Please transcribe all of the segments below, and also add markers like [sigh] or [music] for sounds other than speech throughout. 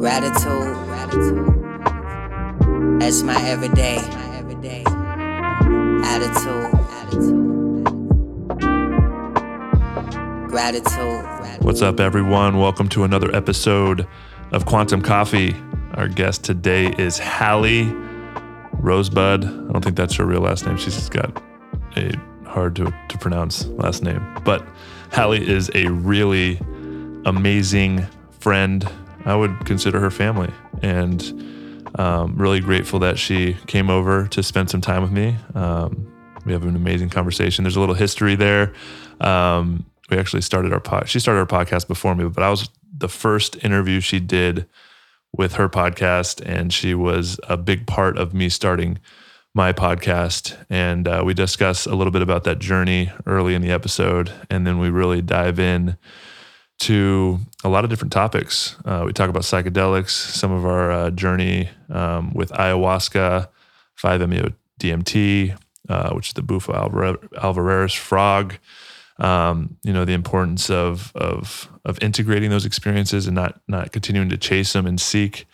Gratitude. That's my everyday. Attitude. Gratitude. What's up, everyone? Welcome to another episode of Quantum Coffee. Our guest today is Hallie Rosebud. I don't think that's her real last name. She's got a hard to, to pronounce last name. But Hallie is a really amazing friend. I would consider her family. And um, really grateful that she came over to spend some time with me. Um, we have an amazing conversation. There's a little history there. Um, we actually started our pod. She started our podcast before me, but I was the first interview she did with her podcast, and she was a big part of me starting my podcast. And uh, we discuss a little bit about that journey early in the episode, and then we really dive in to a lot of different topics. Uh, we talk about psychedelics, some of our uh, journey um, with ayahuasca, 5-MeO DMT, uh, which is the Bufo alvarius frog. Um, you know the importance of of of integrating those experiences and not not continuing to chase them and seek.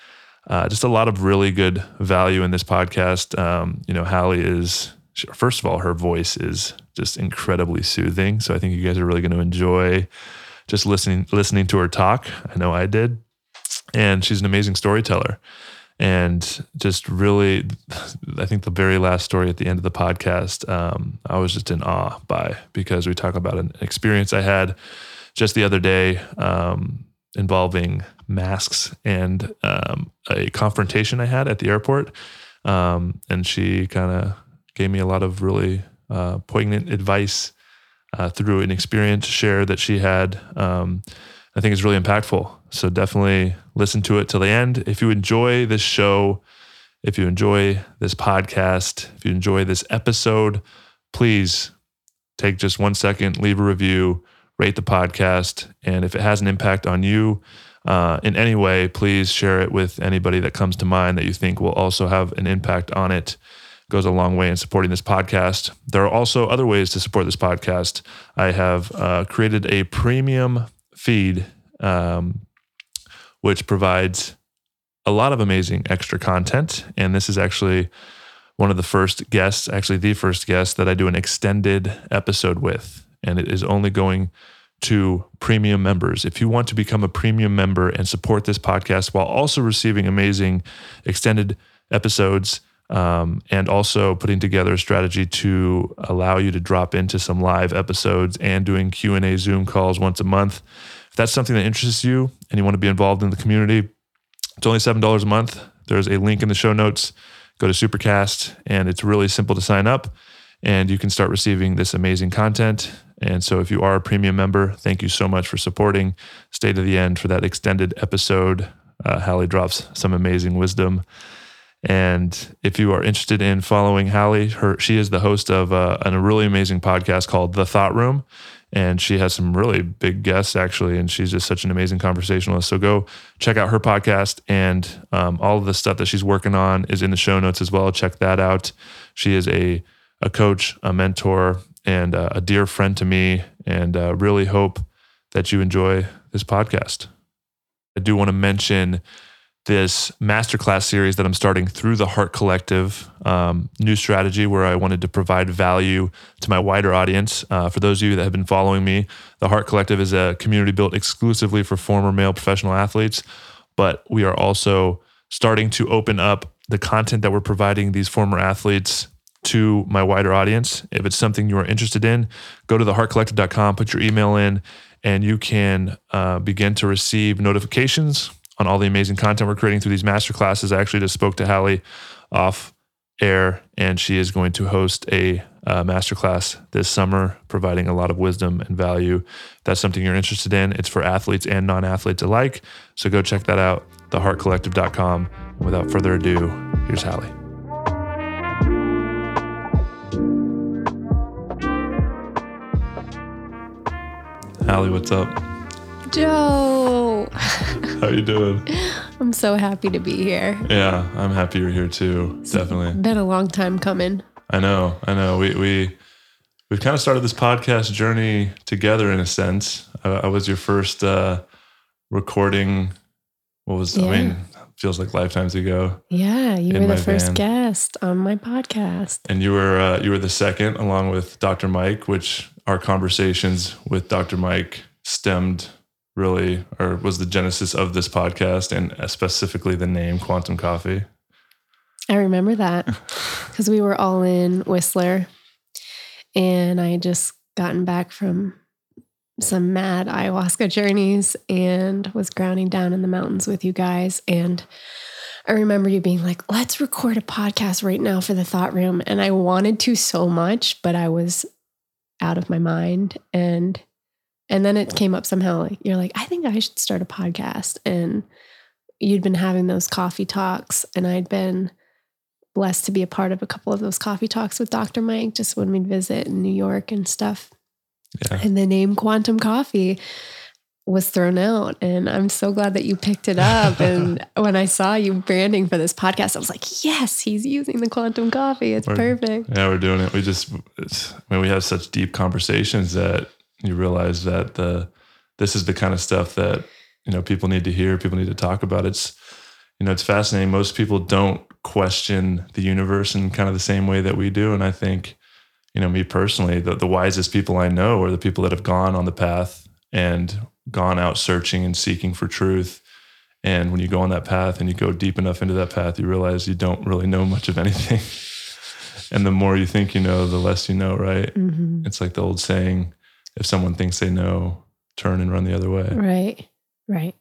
Uh, just a lot of really good value in this podcast. Um, you know, Hallie is first of all, her voice is just incredibly soothing. So I think you guys are really going to enjoy just listening listening to her talk. I know I did, and she's an amazing storyteller. And just really, I think the very last story at the end of the podcast, um, I was just in awe by because we talk about an experience I had just the other day um, involving masks and um, a confrontation I had at the airport. Um, and she kind of gave me a lot of really uh, poignant advice uh, through an experience share that she had. Um, I think is really impactful. So definitely listen to it till the end. If you enjoy this show, if you enjoy this podcast, if you enjoy this episode, please take just one second, leave a review, rate the podcast. And if it has an impact on you uh, in any way, please share it with anybody that comes to mind that you think will also have an impact on it goes a long way in supporting this podcast. There are also other ways to support this podcast. I have uh, created a premium feed, um, which provides a lot of amazing extra content. And this is actually one of the first guests, actually, the first guest that I do an extended episode with. And it is only going to premium members. If you want to become a premium member and support this podcast while also receiving amazing extended episodes, um, and also putting together a strategy to allow you to drop into some live episodes and doing q&a zoom calls once a month. If that's something that interests you and you want to be involved in the community it's only $7 a month. There's a link in the show notes. Go to supercast and it's really simple to sign up and you can start receiving this amazing content. And so if you are a premium member thank you so much for supporting. Stay to the end for that extended episode. Uh, hallie drops some amazing wisdom and if you are interested in following Hallie, her she is the host of uh, a really amazing podcast called The Thought Room, and she has some really big guests actually, and she's just such an amazing conversationalist. So go check out her podcast, and um, all of the stuff that she's working on is in the show notes as well. Check that out. She is a a coach, a mentor, and uh, a dear friend to me, and uh, really hope that you enjoy this podcast. I do want to mention this masterclass series that I'm starting through the Heart Collective um, new strategy, where I wanted to provide value to my wider audience. Uh, for those of you that have been following me, the Heart Collective is a community built exclusively for former male professional athletes, but we are also starting to open up the content that we're providing these former athletes to my wider audience. If it's something you are interested in, go to theheartcollective.com, put your email in, and you can uh, begin to receive notifications on all the amazing content we're creating through these master classes. I actually just spoke to Hallie off air, and she is going to host a uh, masterclass this summer, providing a lot of wisdom and value. If that's something you're interested in. It's for athletes and non athletes alike. So go check that out, theheartcollective.com. Without further ado, here's Hallie. Hallie, what's up? Joe. [laughs] How you doing? [laughs] I'm so happy to be here. Yeah, I'm happy you're here too. It's Definitely. Been a long time coming. I know. I know. We we we've kind of started this podcast journey together in a sense. I, I was your first uh, recording what was Yeah. I mean, feels like lifetimes ago. Yeah, you were the first van. guest on my podcast. And you were uh, you were the second, along with Dr. Mike, which our conversations with Dr. Mike stemmed really, or was the genesis of this podcast, and specifically the name Quantum Coffee. I remember that [laughs] because we were all in Whistler and I had just gotten back from some mad ayahuasca journeys and was grounding down in the mountains with you guys. And I remember you being like, let's record a podcast right now for the thought room. And I wanted to so much, but I was out of my mind. And and then it came up somehow like you're like, I think I should start a podcast. And you'd been having those coffee talks and I'd been blessed to be a part of a couple of those coffee talks with Dr. Mike just when we'd visit in New York and stuff. Yeah. And the name Quantum Coffee was thrown out. And I'm so glad that you picked it up. [laughs] And when I saw you branding for this podcast, I was like, yes, he's using the Quantum Coffee. It's We're- perfect. Yeah, we're doing it. We just, it's, I mean, we have such deep conversations that you realize that the, this is the kind of stuff that, you know, people need to hear, people need to talk about. It's, you know, it's fascinating. Most people don't question the universe in kind of the same way that we do. And I think, you know, me personally, the, the wisest people I know are the people that have gone on the path and gone out searching and seeking for truth. And when you go on that path and you go deep enough into that path, you realize you don't really know much of anything. [laughs] and the more you think you know, the less you know, right? hmm It's like the old saying if someone thinks they know, turn and run the other way. Right. Right.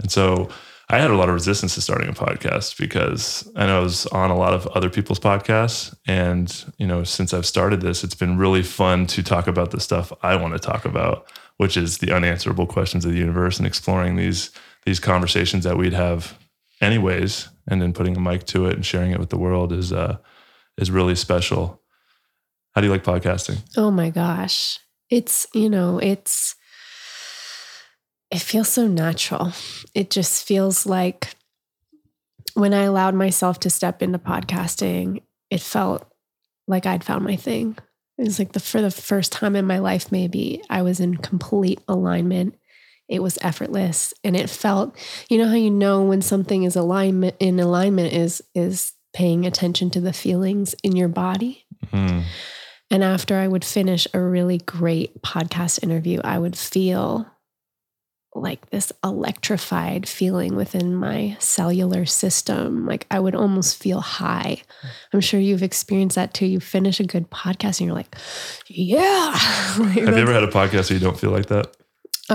And so I had a lot of resistance to starting a podcast because I know I was on a lot of other people's podcasts. And, you know, since I've started this, it's been really fun to talk about the stuff I want to talk about, which is the unanswerable questions of the universe and exploring these these conversations that we'd have anyways, and then putting a mic to it and sharing it with the world is uh is really special. How do you like podcasting? Oh my gosh. It's, you know, it's, it feels so natural. It just feels like when I allowed myself to step into podcasting, it felt like I'd found my thing. It was like the for the first time in my life, maybe I was in complete alignment. It was effortless, and it felt. You know how you know when something is alignment in alignment is is paying attention to the feelings in your body. Hmm. And after I would finish a really great podcast interview, I would feel like this electrified feeling within my cellular system. Like I would almost feel high. Hmm. I'm sure you've experienced that too. You finish a good podcast and you're like, yeah. [laughs] Like, Have you ever had a podcast where you don't feel like that?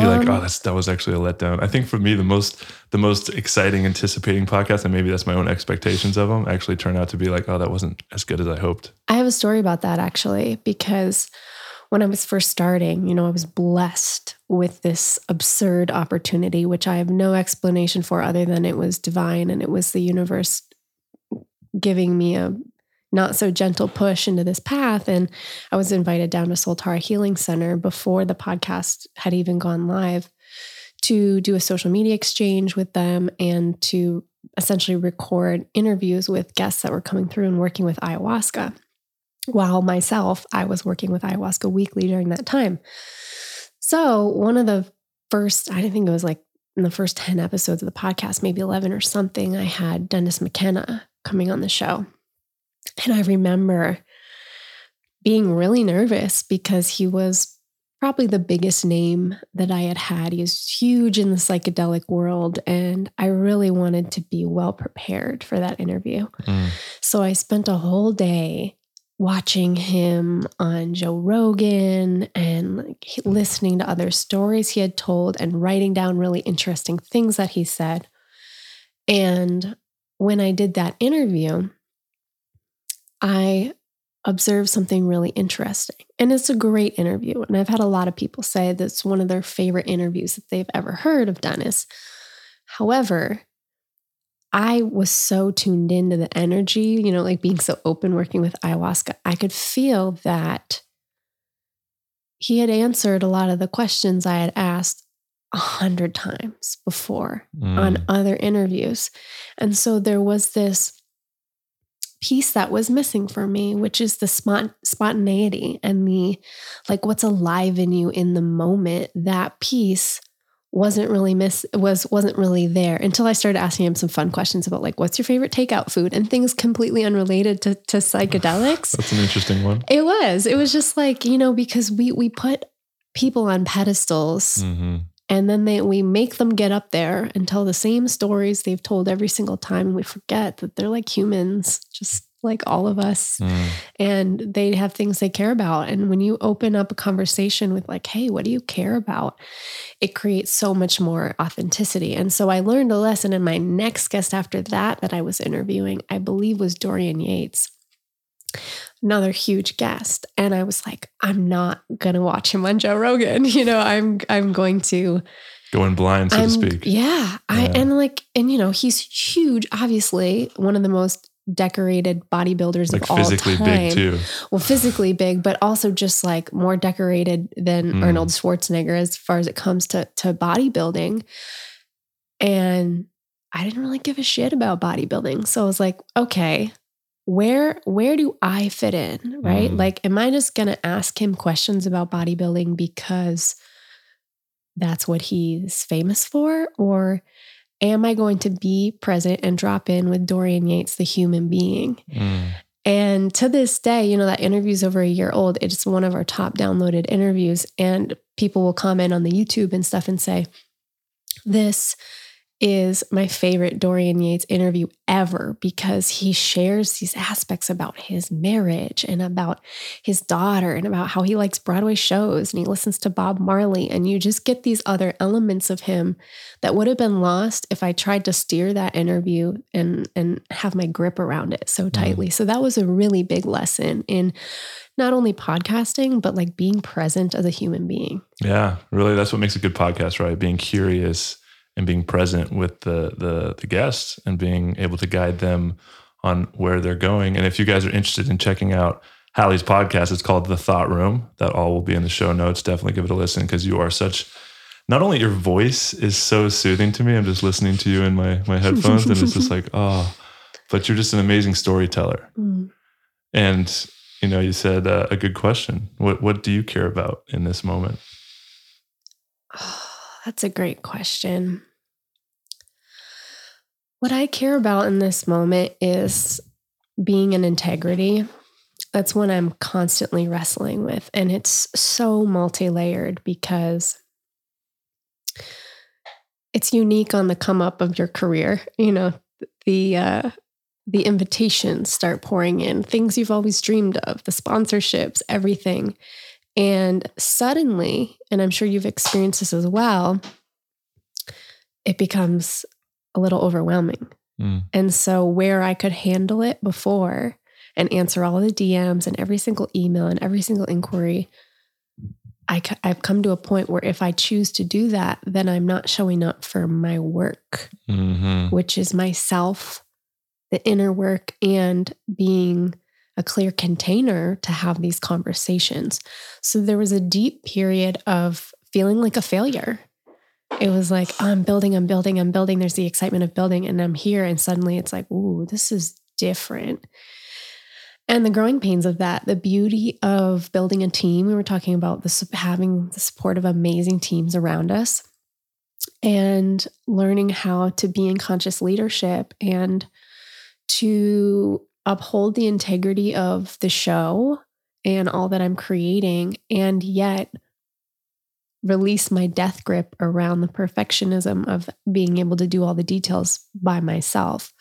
Like, Um, oh, that's that was actually a letdown. I think for me, the most the most exciting, anticipating podcast, and maybe that's my own expectations of them, actually turn out to be like, oh, that wasn't as good as I hoped. I have a story about that actually, because when I was first starting, you know, I was blessed with this absurd opportunity, which I have no explanation for other than it was divine and it was the universe giving me a not so gentle push into this path. And I was invited down to Soltara Healing Center before the podcast had even gone live to do a social media exchange with them and to essentially record interviews with guests that were coming through and working with ayahuasca. While myself, I was working with ayahuasca weekly during that time. So, one of the first, I don't think it was like in the first 10 episodes of the podcast, maybe 11 or something, I had Dennis McKenna coming on the show. And I remember being really nervous because he was probably the biggest name that I had had. He was huge in the psychedelic world, and I really wanted to be well prepared for that interview. Mm. So I spent a whole day watching him on Joe Rogan and listening to other stories he had told and writing down really interesting things that he said. And when I did that interview, I observed something really interesting. And it's a great interview. And I've had a lot of people say that's one of their favorite interviews that they've ever heard of Dennis. However, I was so tuned into the energy, you know, like being so open working with ayahuasca, I could feel that he had answered a lot of the questions I had asked a hundred times before Mm. on other interviews. And so there was this piece that was missing for me, which is the spont- spontaneity and the like what's alive in you in the moment. That piece wasn't really miss was wasn't really there until I started asking him some fun questions about like what's your favorite takeout food and things completely unrelated to to psychedelics. [laughs] That's an interesting one. it was. It was just like, you know, because we we put people on pedestals hmm and then they we make them get up there and tell the same stories they've told every single time and we forget that they're like humans, just like all of us Mm. and they have things they care about. And when you open up a conversation with, like, hey, what do you care about? It creates so much more authenticity. And so I learned a lesson. And my next guest after that, that I was interviewing, I believe was Dorian Yates, another huge guest. And I was like, I'm not going to watch him on Joe Rogan. [laughs] You know, I'm, I'm going to Going blind, so I'm, to speak. Yeah. I and like and you know, he's huge, obviously, one of the most decorated bodybuilders Like of all physically time. big too. Well, physically big, but also just like more decorated than Mm. Arnold Schwarzenegger as far as it comes to to bodybuilding. And I didn't really give a shit about bodybuilding. So I was like, okay, where where do I fit in? Right? Mm. Like, am I just gonna ask him questions about bodybuilding because that's what he's famous for? Or am I going to be present and drop in with Dorian Yates, the human being? Mm. And to this day, you know, that interview's over a year old. It's one of our top downloaded interviews. And people will comment on the YouTube and stuff and say, This is my favorite Dorian Yates interview ever because he shares these aspects about his marriage and about his daughter and about how he likes Broadway shows and he listens to Bob Marley. And you just get these other elements of him that would have been lost if I tried to steer that interview and and have my grip around it so mm-hmm. tightly. So that was a really big lesson in not only podcasting but like being present as a human being. Yeah, really, that's what makes a good podcast, right? Being curious and being present with the the the guests and being able to guide them on where they're going. And if you guys are interested in checking out Hallie's podcast, it's called The Thought Room. That all will be in the show notes. Definitely give it a listen because you are such. Not only your voice is so soothing to me, I'm just listening to you in my my headphones, and it's just [laughs] like oh, but you're just an amazing storyteller. Mm. And you know, you said uh, a good question. What what do you care about in this moment? [sighs] that's a great question. What I care about in this moment is being in integrity. That's what I'm constantly wrestling with. And it's so multi layered because it's unique on the come up of your career. You know, the, uh, the invitations start pouring in, things you've always dreamed of, the sponsorships, everything. And suddenly, and I'm sure you've experienced this as well, it becomes a little overwhelming. Mm. And so, where I could handle it before and answer all the DMs and every single email and every single inquiry, I, have come to a point where if I choose to do that, then I'm not showing up for my work, hmm which is myself, the inner work, and being a clear container to have these conversations. So there was a deep period of feeling like a failure. It was like, oh, I'm building, I'm building, I'm building. There's the excitement of building, and I'm here. And suddenly it's like, ooh, this is different. And the growing pains of that, the beauty of building a team. We were talking about this having the support of amazing teams around us and learning how to be in conscious leadership and to uphold the integrity of the show and all that I'm creating, and yet release my death grip around the perfectionism of being able to do all the details by myself.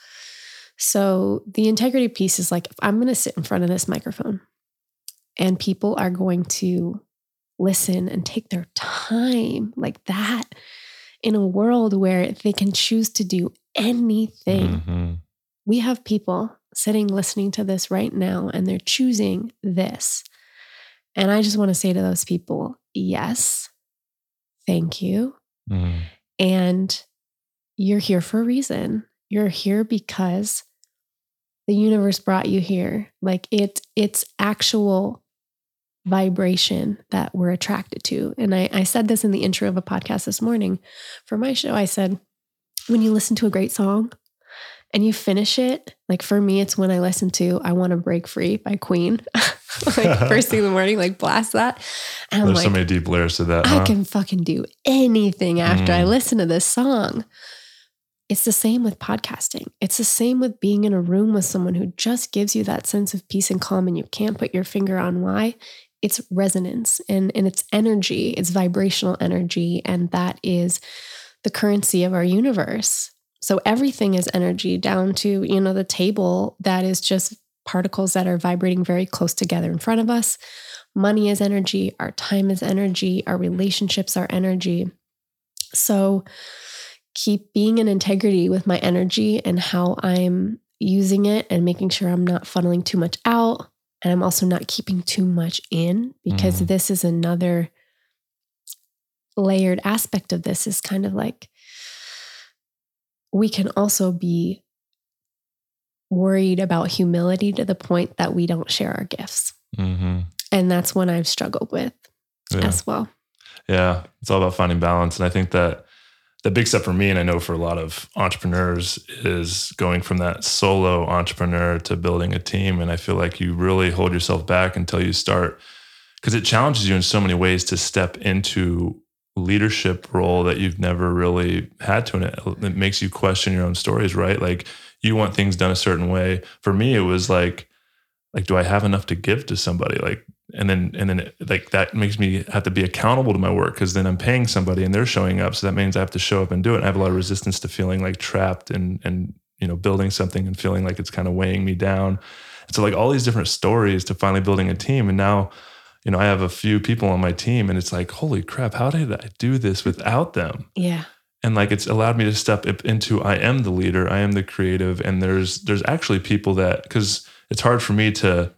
So, the integrity piece is like if I'm going to sit in front of this microphone and people are going to listen and take their time like that in a world where they can choose to do anything Mhm. we have people sitting listening to this right now and they're choosing this. And I just want to say to those people, yes, thank you. Mhm. And you're here for a reason. You're here because the universe brought you here. Like it, it's actual vibration that we're attracted to. And I, I said this in the intro of a podcast this morning for my show. I said, when you listen to a great song and you finish it, like for me, it's when I listen to I Want to Break Free by Queen. [laughs] [laughs] like [laughs] first thing in the morning, like blast that. And There's like, so many deep layers to that. I can fucking do anything after I Mm. listen to this song. It's the same with podcasting. It's the same with being in a room with someone who just gives you that sense of peace and calm, and you can't put your finger on why. It's resonance and, and it's energy, it's vibrational energy. And that is the currency of our universe. So everything is energy down to, you know, the table that is just particles that are vibrating very close together in front of us. Money is energy, our time is energy, our relationships are energy. So keep being in integrity with my energy and how I'm using it and making sure I'm not funneling too much out. And I'm also not keeping too much in because Mhm. this is another layered aspect of this is kind of like we can also be worried about humility to the point that we don't share our gifts. Mhm. And that's one I've struggled with Yeah. as well. Yeah, it's all about finding balance. And I think that the big step for me, and I know for a lot of entrepreneurs, is going from that solo entrepreneur to building a team. And I feel like you really hold yourself back until you start, because it challenges you in so many ways to step into leadership role that you've never really had to. And it, it makes you question your own stories, right? Like you want things done a certain way. For me, it was like, like, do I have enough to give to somebody? Like, and then and then like that makes me have to be accountable to my work because then I'm paying somebody and they're showing up. So that means I have to show up and do it. And I have a lot of resistance to feeling like trapped and and you know building something and feeling like it's kind of weighing me down. So like all these different stories to finally building a team. And now, you know, I have a few people on my team and it's like, holy crap, how did I do this without them? Yeah. and like it's allowed me to step into I am the leader, I am the creative, and there's there's actually people that because it's hard for me to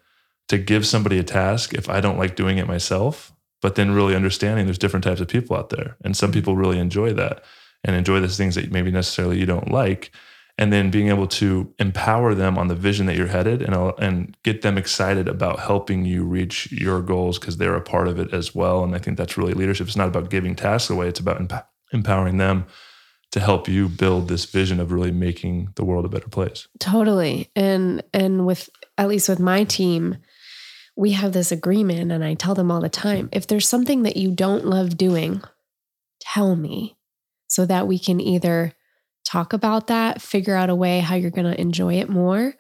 to give somebody a task if I don't like doing it myself, but then really understanding there's different types of people out there, and some mm-hmm. people really enjoy that and enjoy those things that maybe necessarily you don't like, and then being able to empower them on the vision that you're headed and uh, and get them excited about helping you reach your goals because they're a part of it as well, and I think that's really leadership. It's not about giving tasks away; it's about emp- empowering them to help you build this vision of really making the world a better place. Totally. And and with at least with my team, we have this agreement and I tell them all the time, if there's something that you don't love doing, tell me so that we can either talk about that, figure out a way how you're going to enjoy it more,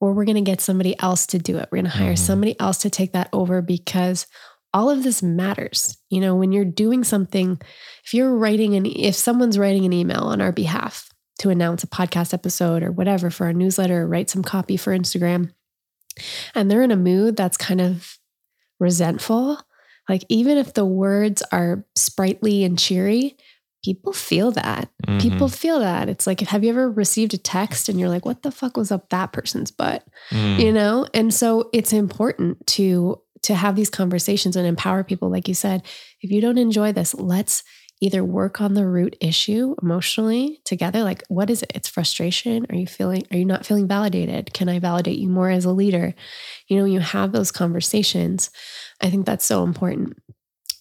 or we're going to get somebody else to do it. We're going to hire Mhm. somebody else to take that over because all of this matters. You know, when you're doing something, if you're writing an if someone's writing an email on our behalf to announce a podcast episode or whatever for our newsletter or write some copy for Instagram and they're in a mood that's kind of resentful, like even if the words are sprightly and cheery, people feel that. People feel that. It's like, have you ever received a text and you're like, what the fuck was up that person's butt? Mhm. you know? And so it's important to to have these conversations and empower people. Like you said if you don't enjoy this let's either work on the root issue emotionally together. Like what is it? It's frustration. Are you feeling are you not feeling validated? Can i validate you more as a leader? You know you have those conversations i think that's so important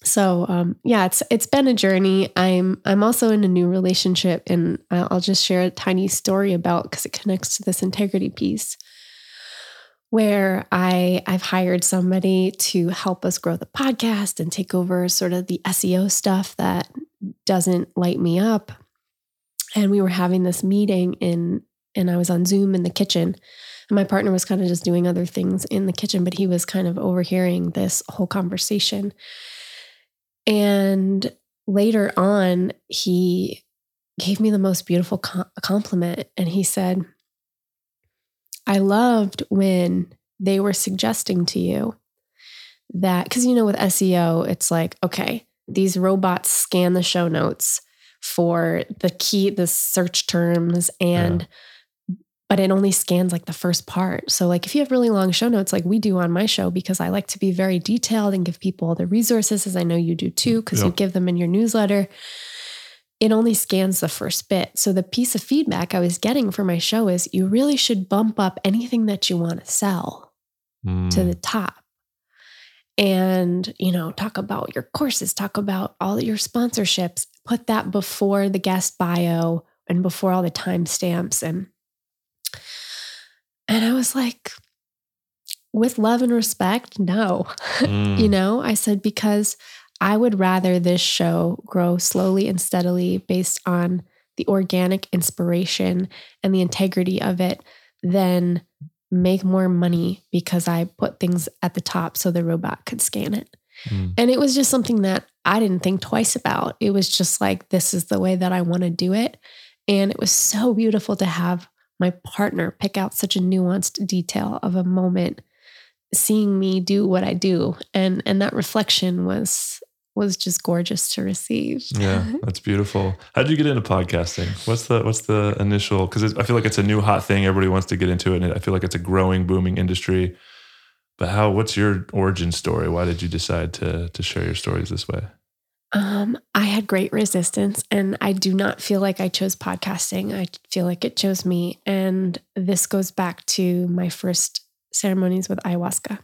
so um, yeah it's it's been a journey i'm i'm also in a new relationship and i'll just share a tiny story about because it connects to this integrity piece where I I've hired somebody to help us grow the podcast and take over sort of the SEO stuff that doesn't light me up. And we were having this meeting in and I was on Zoom in the kitchen. And my partner was kind of just doing other things in the kitchen, but he was kind of overhearing this whole conversation. And later on, he gave me the most beautiful com- compliment. And he said, I loved when they were suggesting to you that, because you know, with SEO, it's like, okay, these robots scan the show notes for the key, the search terms, and but it only scans like the first part. So, like, if you have really long show notes, like we do on my show, because I like to be very detailed and give people all the resources, as I know you do too, because you give them in your newsletter it only scans the first bit. So the piece of feedback I was getting for my show is you really should bump up anything that you want to sell Mm. to the top. And, you know, talk about your courses, talk about all your sponsorships, put that before the guest bio and before all the timestamps and and I was like with love and respect, no. [laughs] Mm. you know, I said, because I would rather this show grow slowly and steadily based on the organic inspiration and the integrity of it than make more money because I put things at the top so the robot could scan it. Mm. And it was just something that I didn't think twice about. It was just like, this is the way that I want to do it. And it was so beautiful to have my partner pick out such a nuanced detail of a moment seeing me do what I do. And and that reflection was was just gorgeous to receive. Yeah, [laughs] that's beautiful. How did you get into podcasting? What's the what's the initial? Because I feel like it's a new hot thing. Everybody wants to get into it, and I feel like it's a growing, booming industry. But how? What's your origin story? Why did you decide to to share your stories this way? Um, I had great resistance, and I do not feel like I chose podcasting. I feel like it chose me, and this goes back to my first ceremonies with ayahuasca.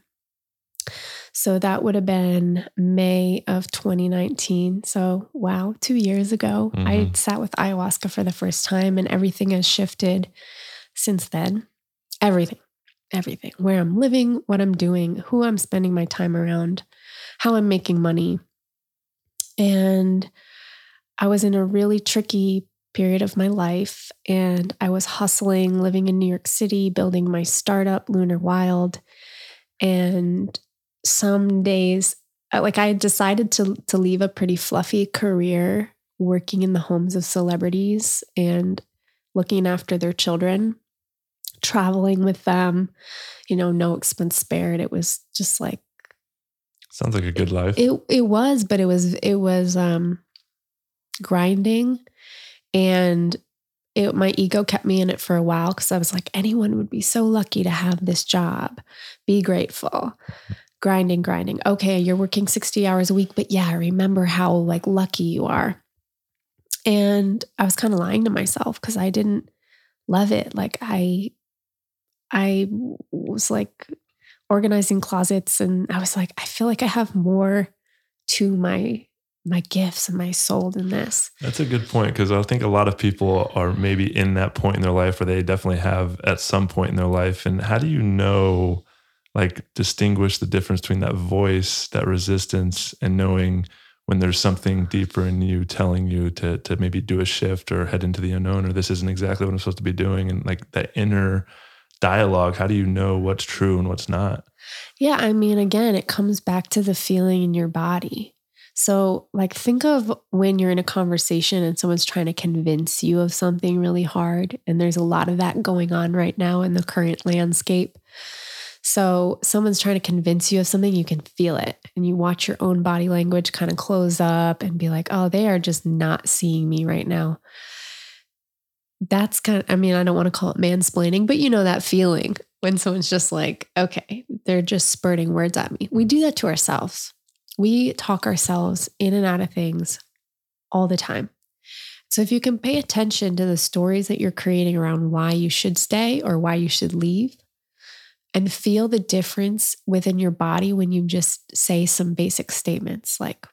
So that would have been May of 2019. So, wow, two years ago, I Mhm. sat with ayahuasca for the first time, and everything has shifted since then. Everything, everything. Where I'm living, what I'm doing, who I'm spending my time around, how I'm making money. And I was in a really tricky period of my life, and I was hustling, living in New York City, building my startup, Lunar Wild. And some days uh, like I decided to to leave a pretty fluffy career working in the homes of celebrities and looking after their children, traveling with them, you know, no expense spared. It was just like Sounds like a good life. it it was, but it was it was um grinding and it, my ego kept me in it for a while because I was like, anyone would be so lucky to have this job. Be grateful. Grinding, grinding. Okay, you're working 60 hours a week, but yeah, remember how like lucky you are. And I was kind of lying to myself because I didn't love it. Like I I was like organizing closets and I was like, I feel like I have more to my my gifts and my soul than this. That's a good point because I think a lot of people are maybe in that point in their life where they definitely have at some point in their life. And how do you know, like, distinguish the difference between that voice, that resistance, and knowing when there's something deeper in you telling you to to maybe do a shift or head into the unknown or this isn't exactly what I'm supposed to be doing, and like that inner dialogue. How do you know what's true and what's not? Yeah, I mean, again, it comes back to the feeling in your body. So, like, think of when you're in a conversation and someone's trying to convince you of something really hard. And there's a lot of that going on right now in the current landscape. So, someone's trying to convince you of something, you can feel it. And you watch your own body language kind of close up and be like, oh, they are just not seeing me right now. That's kind of, I mean, I don't want to call it mansplaining, but you know that feeling when someone's just like, okay, they're just spurting words at me. We do that to ourselves. We talk ourselves in and out of things all the time. So if you can pay attention to the stories that you're creating around why you should stay or why you should leave, and feel the difference within your body when you just say some basic statements like,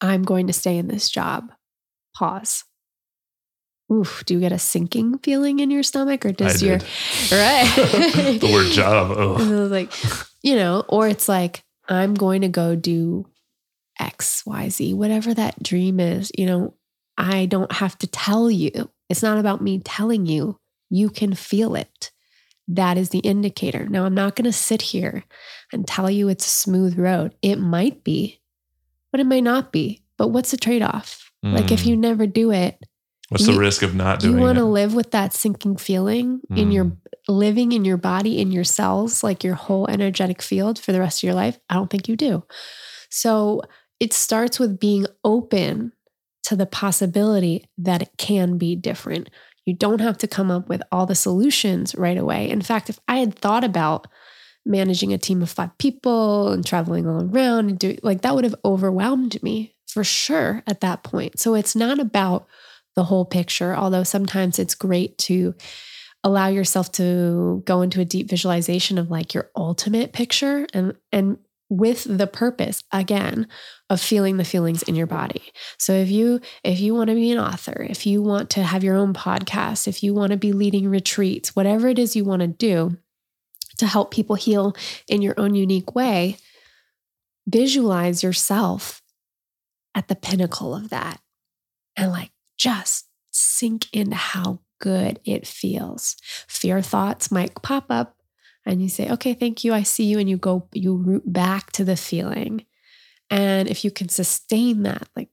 I'm going to stay in this job. Pause. Oof, do you get a sinking feeling in your stomach or does your [laughs] right [laughs] the word job. [laughs] Oh, like, you know, or it's like, I'm going to go do X, Y, Z, whatever that dream is. You know, I don't have to tell you. It's not about me telling you. You can feel it. That is the indicator. Now, I'm not going to sit here and tell you it's a smooth road. It might be, but it might not be. But what's the trade off? Like, if Mm. you never do it, what's the you- risk of not doing? It? You want to live with that sinking feeling in your mm. living in your body in your cells like your whole energetic field for the rest of your life? I don't think you do. So it starts with being open to the possibility that it can be different. You don't have to come up with all the solutions right away. In fact if i had thought about managing a team of five people and traveling all around and doing like that would have overwhelmed me for sure at that point. So it's not about the whole picture, although sometimes it's great to allow yourself to go into a deep visualization of like your ultimate picture and and with the purpose again of feeling the feelings in your body. So if you if you want to be an author, if you want to have your own podcast, if you want to be leading retreats, whatever it is you want to do, to help people heal in your own unique way, visualize yourself at the pinnacle of that and like just sink into how good it feels. Fear thoughts might pop up and you say, okay, thank you. I see you. And you go, you root back to the feeling. And if you can sustain that, like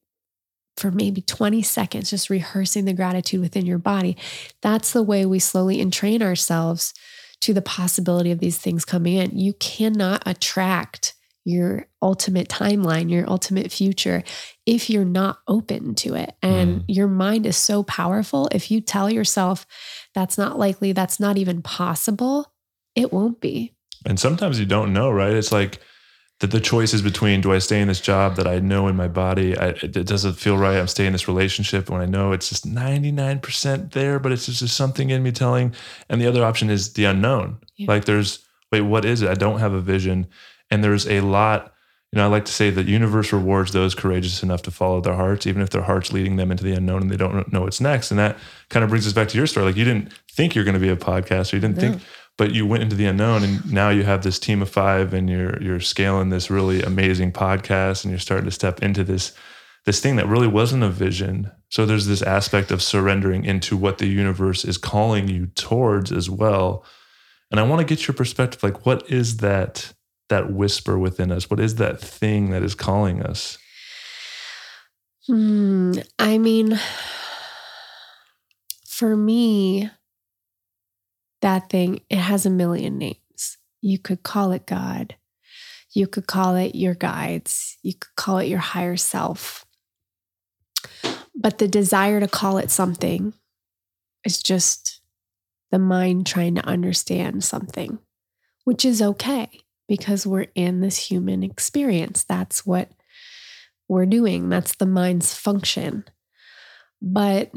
for maybe 20 seconds, just rehearsing the gratitude within your body, that's the way we slowly entrain ourselves to the possibility of these things coming in. You cannot attract your ultimate timeline, your ultimate future, if you're not open to it. And mm. your mind is so powerful. If you tell yourself that's not likely, that's not even possible, it won't be. And sometimes you don't know, right? It's like that the choice is between do I stay in this job that I know in my body, I, it doesn't feel right. I'm staying in this relationship when I know it's just 99% there, but it's just something in me telling. And the other option is the unknown. Yeah. Like there's, wait, what is it? I don't have a vision. And there's a lot, you know, I like to say that universe rewards those courageous enough to follow their hearts, even if their heart's leading them into the unknown and they don't know what's next. And that kind of brings us back to your story. Like you didn't think you're going to be a podcaster. You didn't no. think, but you went into the unknown and now you have this team of five and you're, you're scaling this really amazing podcast and you're starting to step into this, this thing that really wasn't a vision. So there's this aspect of surrendering into what the universe is calling you towards as well. And I want to get your perspective. Like, what is that? That whisper within us? What is that thing that is calling us? Hmm. I mean, for me, that thing, it has a million names. You could call it God. You could call it your guides. You could call it your higher self. But the desire to call it something is just the mind trying to understand something, which is okay because we're in this human experience. That's what we're doing, that's the mind's function. But,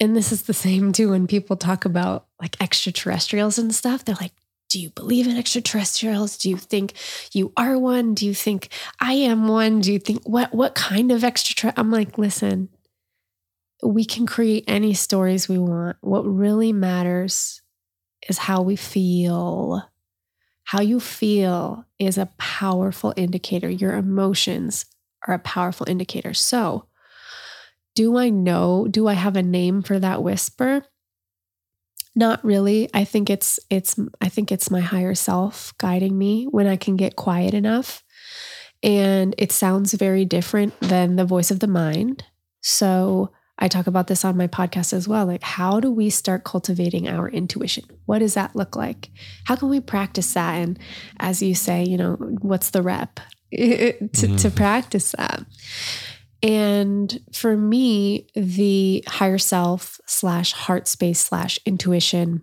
and this is the [laughs] same too when people talk about like extraterrestrials and stuff, they're like, do you believe in extraterrestrials? Do you think you are one? Do you think I am one? Do you think what what kind of extra? I'm like, listen, we can create any stories we want. What really matters is how we feel how you feel is a powerful indicator. Your emotions are a powerful indicator. So, do I know? Do I have a name for that whisper? Not really. I think it's it's I think it's my higher self guiding me when I can get quiet enough. And it sounds very different than the voice of the mind. So, I talk about this on my podcast as well. Like, how do we start cultivating our intuition? What does that look like? How can we practice that? And as you say, you know, what's the rep [laughs] to, mm-hmm. to practice that? And for me, the higher self slash heart space slash intuition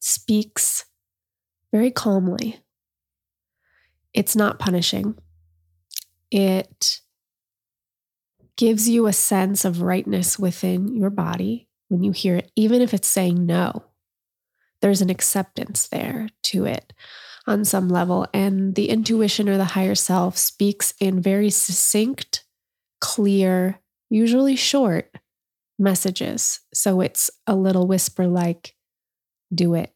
speaks very calmly. It's not punishing. It gives you a sense of rightness within your body when you hear it, even if it's saying no. There's an acceptance there to it on some level. And the intuition or the higher self speaks in very succinct, clear, usually short messages. So it's a little whisper like, do it.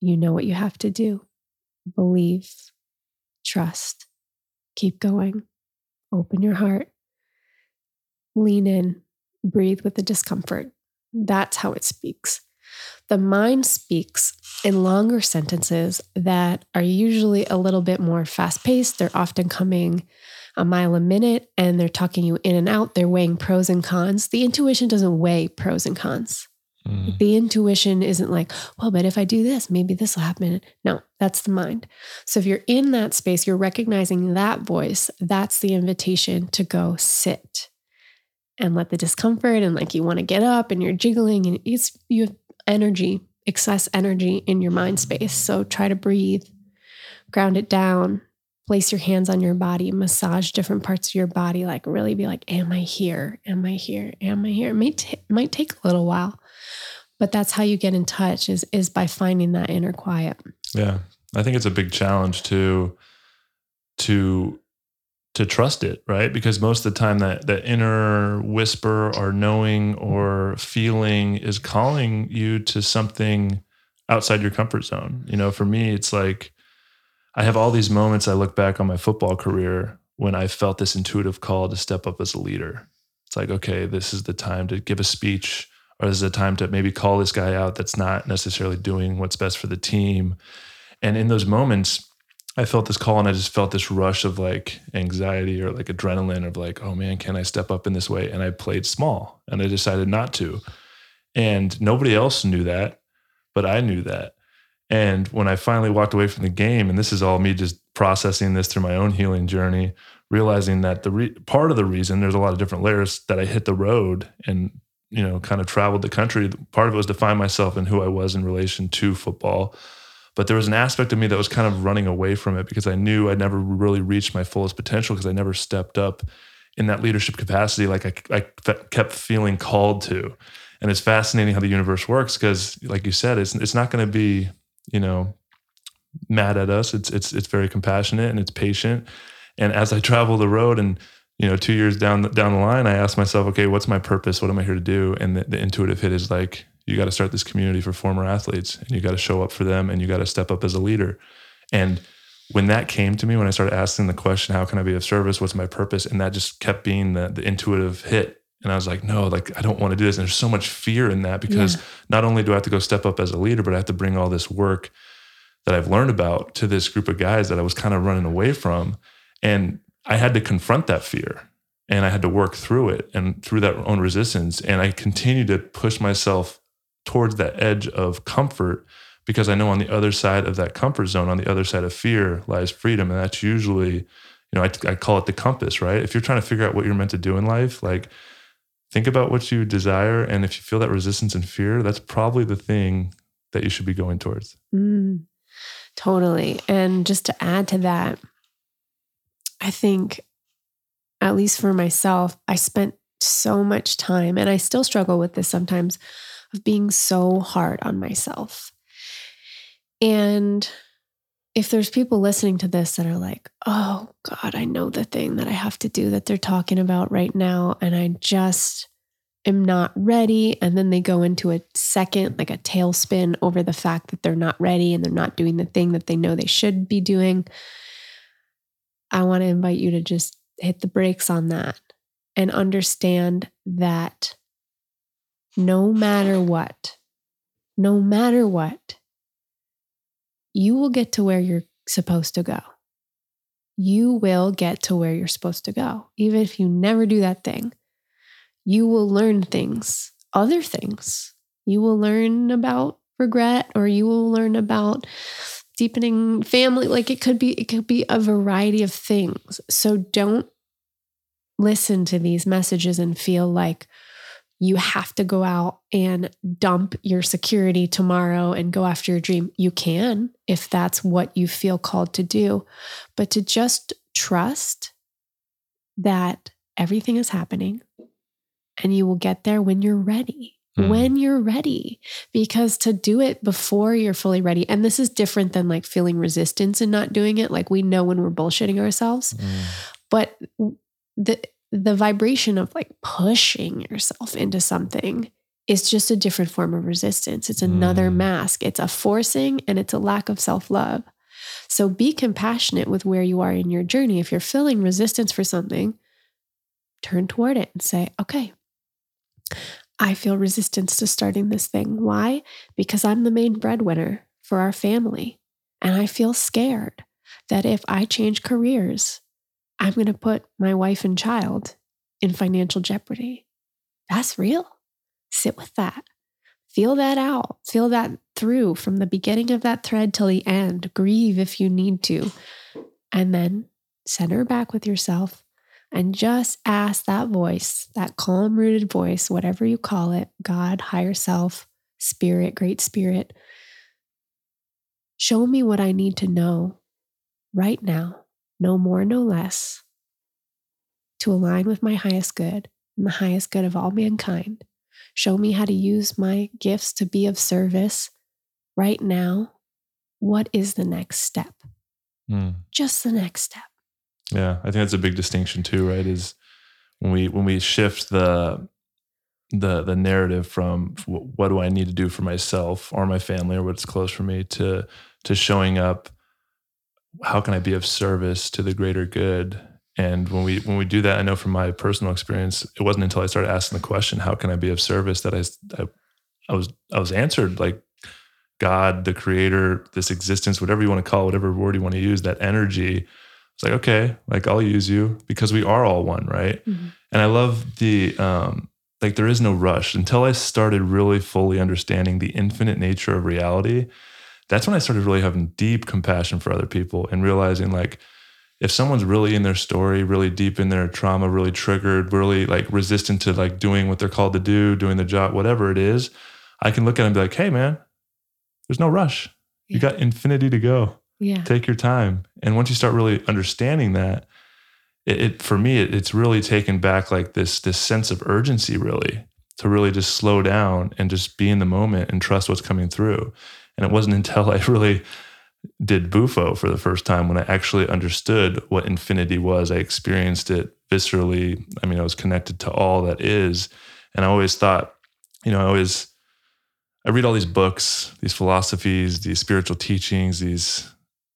You know what you have to do. Believe, trust, keep going, open your heart lean in, breathe with the discomfort. That's how it speaks. The mind speaks in longer sentences that are usually a little bit more fast paced. They're often coming a mile a minute and they're talking you in and out. They're weighing pros and cons. The intuition doesn't weigh pros and cons. Mm. The intuition isn't like, well, but if I do this, maybe this will happen. No, that's the mind. So if you're in that space, you're recognizing that voice. That's the invitation to go sit and let the discomfort and like you want to get up and you're jiggling and it's you have energy, excess energy in your mind space. So try to breathe, ground it down, place your hands on your body, massage different parts of your body, like really be like, Am I here? Am I here? Am I here? It might, t- might take a little while, but that's how you get in touch is, is by finding that inner quiet. Yeah. I think it's a big challenge to, to to trust it, right? Because most of the time that that inner whisper or knowing or feeling is calling you to something outside your comfort zone. You know, for me, it's like I have all these moments I look back on my football career when I felt this intuitive call to step up as a leader. It's like, okay, this is the time to give a speech, or this is a time to maybe call this guy out that's not necessarily doing what's best for the team. And in those moments, I felt this call and I just felt this rush of like anxiety or like adrenaline of like, oh man, can I step up in this way? And I played small and I decided not to. And nobody else knew that, but I knew that. And when I finally walked away from the game, and this is all me just processing this through my own healing journey, realizing that the re- part of the reason there's a lot of different layers that I hit the road and you know kind of traveled the country. Part of it was to find myself and who I was in relation to football, but there was an aspect of me that was kind of running away from it because I knew I never really reached my fullest potential because I never stepped up in that leadership capacity like I, I kept feeling called to. And it's fascinating how the universe works because, like you said, it's it's not going to be you know mad at us. It's it's it's very compassionate and it's patient. And as I travel the road and you know, two years down down the line, I asked myself, okay, what's my purpose? What am I here to do? And the, the intuitive hit is like, you got to start this community for former athletes, and you got to show up for them, and you got to step up as a leader. And when that came to me, when I started asking the question, how can I be of service? What's my purpose? And that just kept being the, the intuitive hit. And I was like, no, like I don't want to do this. And there's so much fear in that because yeah. not only do I have to go step up as a leader, but I have to bring all this work that I've learned about to this group of guys that I was kind of running away from. And I had to confront that fear and I had to work through it and through that own resistance. And I continued to push myself towards that edge of comfort because I know on the other side of that comfort zone, on the other side of fear, lies freedom. And that's usually, you know, I, I call it the compass, right? If you're trying to figure out what you're meant to do in life, like think about what you desire. And if you feel that resistance and fear, that's probably the thing that you should be going towards. Mm, totally. And just to add to that, I think, at least for myself, I spent so much time, and I still struggle with this sometimes, of being so hard on myself. And if there's people listening to this that are like, oh God, I know the thing that I have to do that they're talking about right now, and I just am not ready. And then they go into a second, like a tailspin over the fact that they're not ready and they're not doing the thing that they know they should be doing. I want to invite you to just hit the brakes on that and understand that no matter what, no matter what, you will get to where you're supposed to go. You will get to where you're supposed to go. Even if you never do that thing, you will learn things, other things. You will learn about regret or you will learn about deepening family like it could be it could be a variety of things so don't listen to these messages and feel like you have to go out and dump your security tomorrow and go after your dream you can if that's what you feel called to do but to just trust that everything is happening and you will get there when you're ready mm. when you're ready because to do it before you're fully ready and this is different than like feeling resistance and not doing it like we know when we're bullshitting ourselves mm. but the the vibration of like pushing yourself into something is just a different form of resistance it's another mm. mask it's a forcing and it's a lack of self-love so be compassionate with where you are in your journey if you're feeling resistance for something turn toward it and say okay I feel resistance to starting this thing. Why? Because I'm the main breadwinner for our family. And I feel scared that if I change careers, I'm going to put my wife and child in financial jeopardy. That's real. Sit with that. Feel that out. Feel that through from the beginning of that thread till the end. Grieve if you need to. And then center back with yourself and just ask that voice, that calm rooted voice, whatever you call it God, higher self, spirit, great spirit show me what I need to know right now, no more, no less, to align with my highest good and the highest good of all mankind. Show me how to use my gifts to be of service right now. What is the next step? Mm. Just the next step. Yeah, I think that's a big distinction too, right? Is when we when we shift the the the narrative from what do I need to do for myself or my family or what's close for me to to showing up how can I be of service to the greater good and when we when we do that I know from my personal experience it wasn't until I started asking the question how can I be of service that I I, I was I was answered like God the creator this existence whatever you want to call it, whatever word you want to use that energy it's like okay like I'll use you because we are all one right Mhm. and I love the um like there is no rush until I started really fully understanding the infinite nature of reality. That's when I started really having deep compassion for other people and realizing like if someone's really in their story, really deep in their trauma, really triggered, really like resistant to like doing what they're called to do, doing the job, whatever it is, I can look at them and be like, hey man, there's no rush. You Yeah. got infinity to go Yeah. take your time and once you start really understanding that it, it for me it, it's really taken back like this this sense of urgency really to really just slow down and just be in the moment and trust what's coming through and it wasn't [laughs] until i really did bufo for the first time when i actually understood what infinity was i experienced it viscerally i mean i was connected to all that is and i always thought you know i always i read all these books these philosophies these spiritual teachings these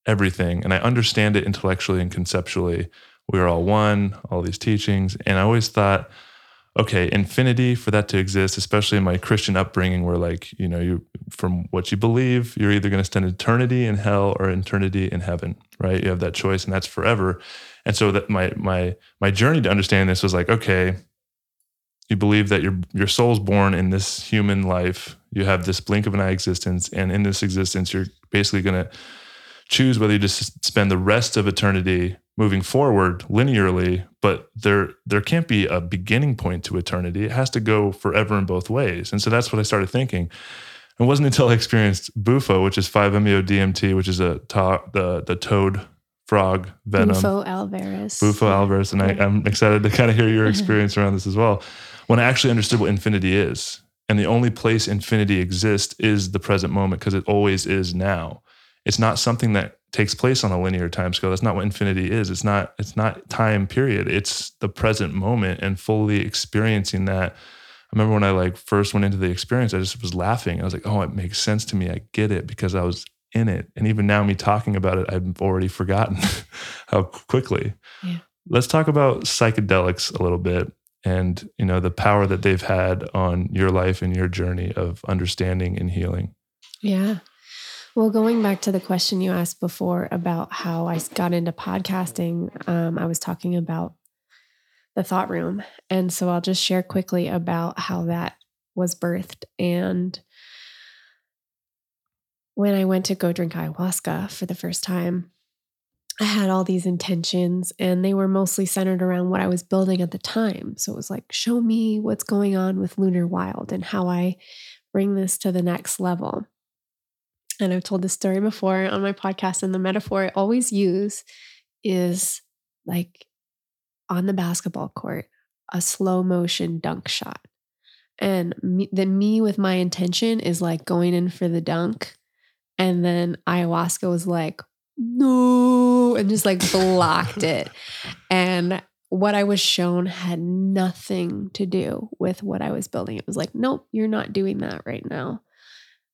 everything and I understand it intellectually and conceptually. We are all one, all these teachings. And I always thought, okay, infinity for that to exist, especially in my Christian upbringing, where like, you know, you from what you believe, you're either going to spend eternity in hell or eternity in heaven, right? You have that choice and that's forever. And so that my my my journey to understand this was like, okay, you believe that your your soul's born in this human life. You have this blink of an eye existence, and in this existence, you're basically going to choose whether you just spend the rest of eternity moving forward linearly, but there there can't be a beginning point to eternity. It has to go forever in both ways. And so that's what I started thinking. It wasn't until I experienced Bufo, which is 5-MeO DMT, which is a to- the the toad frog venom. Bufo alvarius. Bufo alvarius, and I, I'm excited to kind of hear your mm-hmm. experience around this as well. When I actually understood what infinity is, and the only place infinity exists is the present moment because it always is now. It's not something that takes place on a linear time scale. That's not what infinity is. It's not. It's not time period. It's the present moment and fully experiencing that. I remember when I like first went into the experience, I just was laughing. I was like, "Oh, it makes sense to me. I get it because I was in it." And even now, me talking about it, I've already forgotten [laughs] how quickly. Yeah. Let's talk about psychedelics a little bit and you know the power that they've had on your life and your journey of understanding and healing. Yeah. Well, going back to the question you asked before about how I got into podcasting, um, I was talking about the thought room. And so I'll just share quickly about how that was birthed. And when I went to go drink ayahuasca for the first time, I had all these intentions and they were mostly centered around what I was building at the time. So it was like, show me what's going on with Lunar Wild and how I bring this to the next level. And I've told this story before on my podcast, and the metaphor I always use is like on the basketball court, a slow motion dunk shot. And me, the me with my intention is like going in for the dunk. And then ayahuasca was like, no, and just like blocked it. And what I was shown had nothing to do with what I was building. It was like, nope, you're not doing that right now.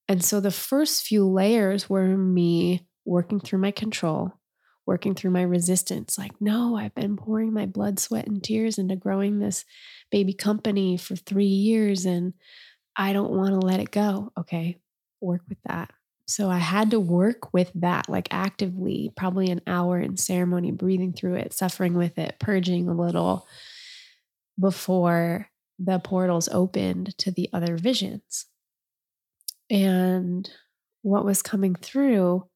And so the first few layers were me working through my control, working through my resistance. Like, no, I've been pouring my blood, sweat, and tears into growing this baby company for three years and I don't want to let it go. Okay, work with that. So I had to work with that, like actively, probably an hour in ceremony, breathing through it, suffering with it, purging a little before the portals opened to the other visions. And what was coming through,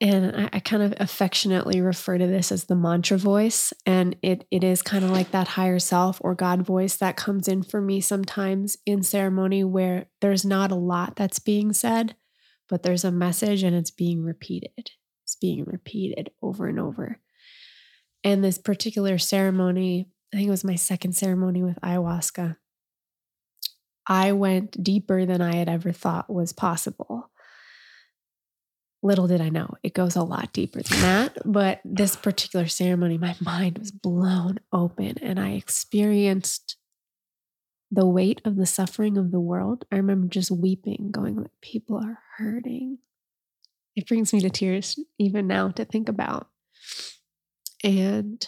and I, I kind of affectionately refer to this as the mantra voice. And it it is kind of like that higher self or God voice that comes in for me sometimes in ceremony where there's not a lot that's being said, but there's a message and it's being repeated. It's being repeated over and over. And this particular ceremony, I think it was my second ceremony with ayahuasca. I went deeper than I had ever thought was possible. Little did I know, it goes a lot deeper than that. [laughs] But this particular ceremony, my mind was blown open and I experienced the weight of the suffering of the world, I remember just weeping, going like, people are hurting. It brings me to tears even now to think about. And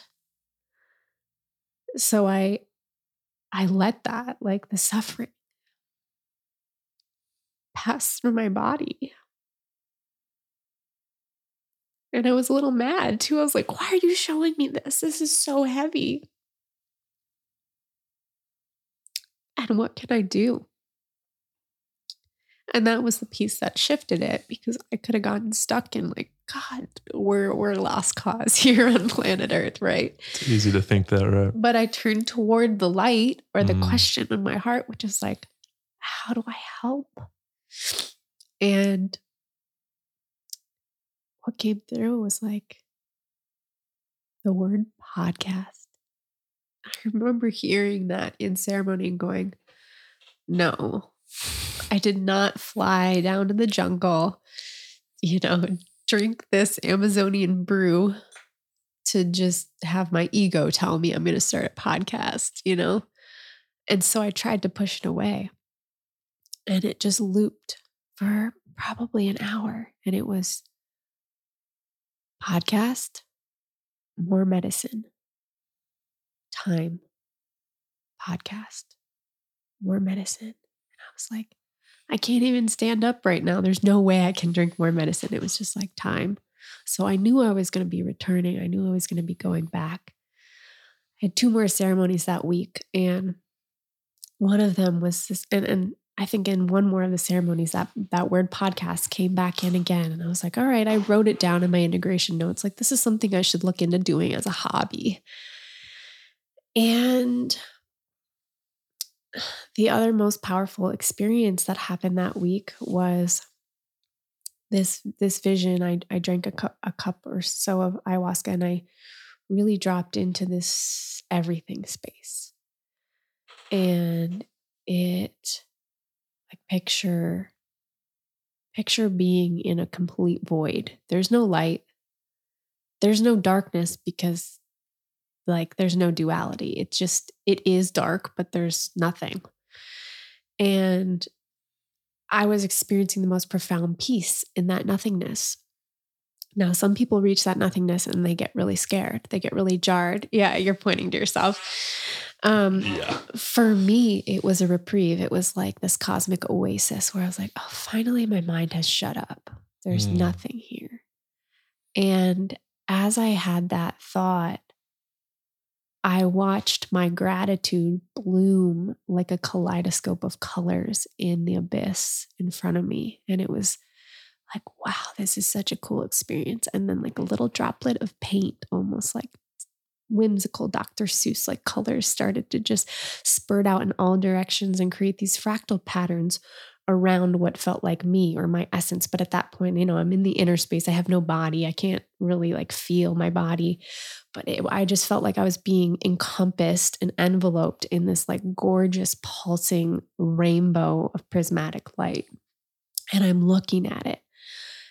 so I I let that, like the suffering, pass through my body. And I was a little mad too. I was like, why are you showing me this? This is so heavy. And what can I do? And that was the piece that shifted it because I could have gotten stuck in like, God, we're we're lost cause [laughs] here on planet Earth, right? It's easy to think that, right? But I turned toward the light or the Mm. question in my heart, which is like, how do I help? And what came through was like the word podcast. I remember hearing that in ceremony and going, no, I did not fly down to the jungle, you know, drink this Amazonian brew to just have my ego tell me I'm going to start a podcast, you know? And so I tried to push it away. And it just looped for probably an hour. And it was podcast, more medicine, time, podcast, more medicine. And I was like, I can't even stand up right now. There's no way I can drink more medicine. It was just like time. So I knew I was going to be returning. I knew I was going to be going back. I had two more ceremonies that week, and one of them was this, and, and I think in one more of the ceremonies that that word podcast came back in again, and I was like, all right, I wrote it down in my integration notes. Like this is something I should look into doing as a hobby. And the other most powerful experience that happened that week was this this vision. I I drank a cup a cup or so of ayahuasca, and I really dropped into this everything space. And it picture picture being in a complete void. There's no light. There's no darkness because like there's no duality. It's just it is dark, but there's nothing. And I was experiencing the most profound peace in that nothingness. Now, some people reach that nothingness and they get really scared. They get really jarred. Yeah, you're pointing to yourself. Um, Yeah. for me, it was a reprieve. It was like this cosmic oasis where I was like, oh, finally, my mind has shut up. There's Mm. nothing here. And as I had that thought, I watched my gratitude bloom like a kaleidoscope of colors in the abyss in front of me. And it was like, wow, this is such a cool experience. And then, like, a little droplet of paint, almost like whimsical Dr. Seuss like colors started to just spurt out in all directions and create these fractal patterns around what felt like me or my essence. But at that point, you know, I'm in the inner space. I have no body. I can't really like feel my body. But it, I just felt like I was being encompassed and enveloped in this like gorgeous pulsing rainbow of prismatic light. And I'm looking at it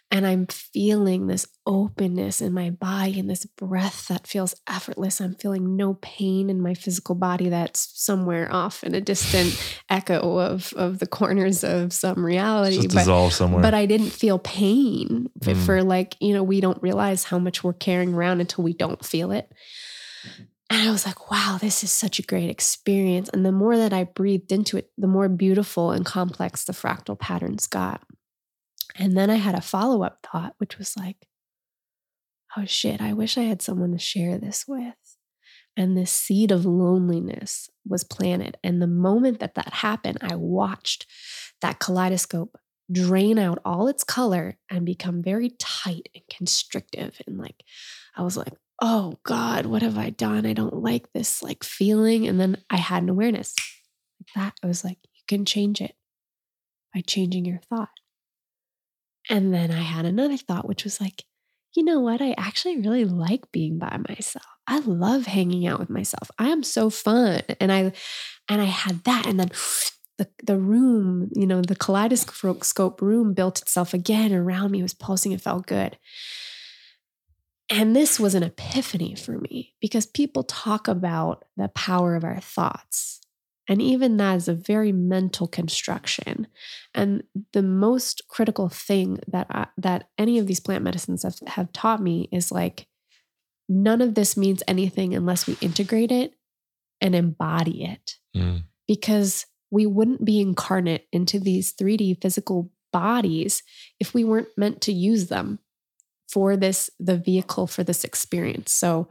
and I'm feeling this openness in my body and this breath that feels effortless. I'm feeling no pain in my physical body that's somewhere off in a distant echo of, of the corners of some reality. Just But, dissolve somewhere. but I didn't feel pain Mm. for like, you know, we don't realize how much we're carrying around until we don't feel it. And I was like, wow, this is such a great experience. And the more that I breathed into it, the more beautiful and complex the fractal patterns got. And then I had a follow up thought, which was like, oh shit, I wish I had someone to share this with. And this seed of loneliness was planted. And the moment that that happened, I watched that kaleidoscope drain out all its color and become very tight and constrictive. And like, I was like, oh God, what have I done? I don't like this like feeling. And then I had an awareness that. I was like, you can change it by changing your thought. And then I had another thought, which was like, you know what? I actually really like being by myself. I love hanging out with myself. I am so fun. And I and I had that. And then the the room, you know, the kaleidoscope room built itself again around me. It was pulsing. It felt good. And this was an epiphany for me because people talk about the power of our thoughts And even that is a very mental construction. And the most critical thing that I, that any of these plant medicines have, have taught me is like none of this means anything unless we integrate it and embody it. Mm. Because we wouldn't be incarnate into these 3D physical bodies if we weren't meant to use them for this the vehicle for this experience. So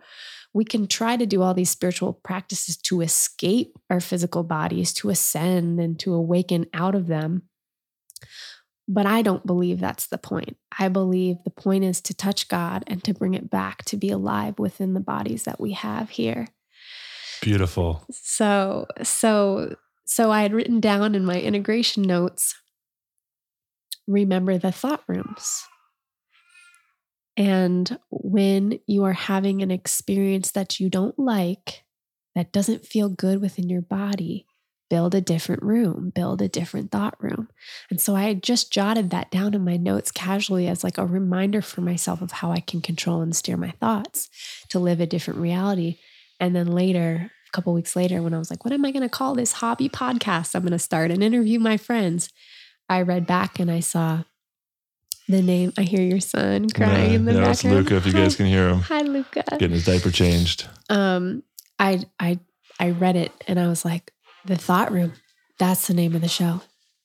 we can try to do all these spiritual practices to escape our physical bodies, to ascend and to awaken out of them. But I don't believe that's the point. I believe the point is to touch God and to bring it back to be alive within the bodies that we have here. Beautiful. So, so, so I had written down in my integration notes remember the thought rooms. And when you are having an experience that you don't like, that doesn't feel good within your body, build a different room, build a different thought room. And so I just jotted that down in my notes casually as like a reminder for myself of how I can control and steer my thoughts to live a different reality. And then later, a couple weeks later, when I was like, what am I going to call this hobby podcast? I'm going to start and interview my friends. I read back and I saw the name. I hear your son crying yeah, in the yeah, background. it's Luca. If you guys can hear him Hi, Luca. getting his diaper changed. Um, I I I read it and I was like, the thought room. That's the name of the show.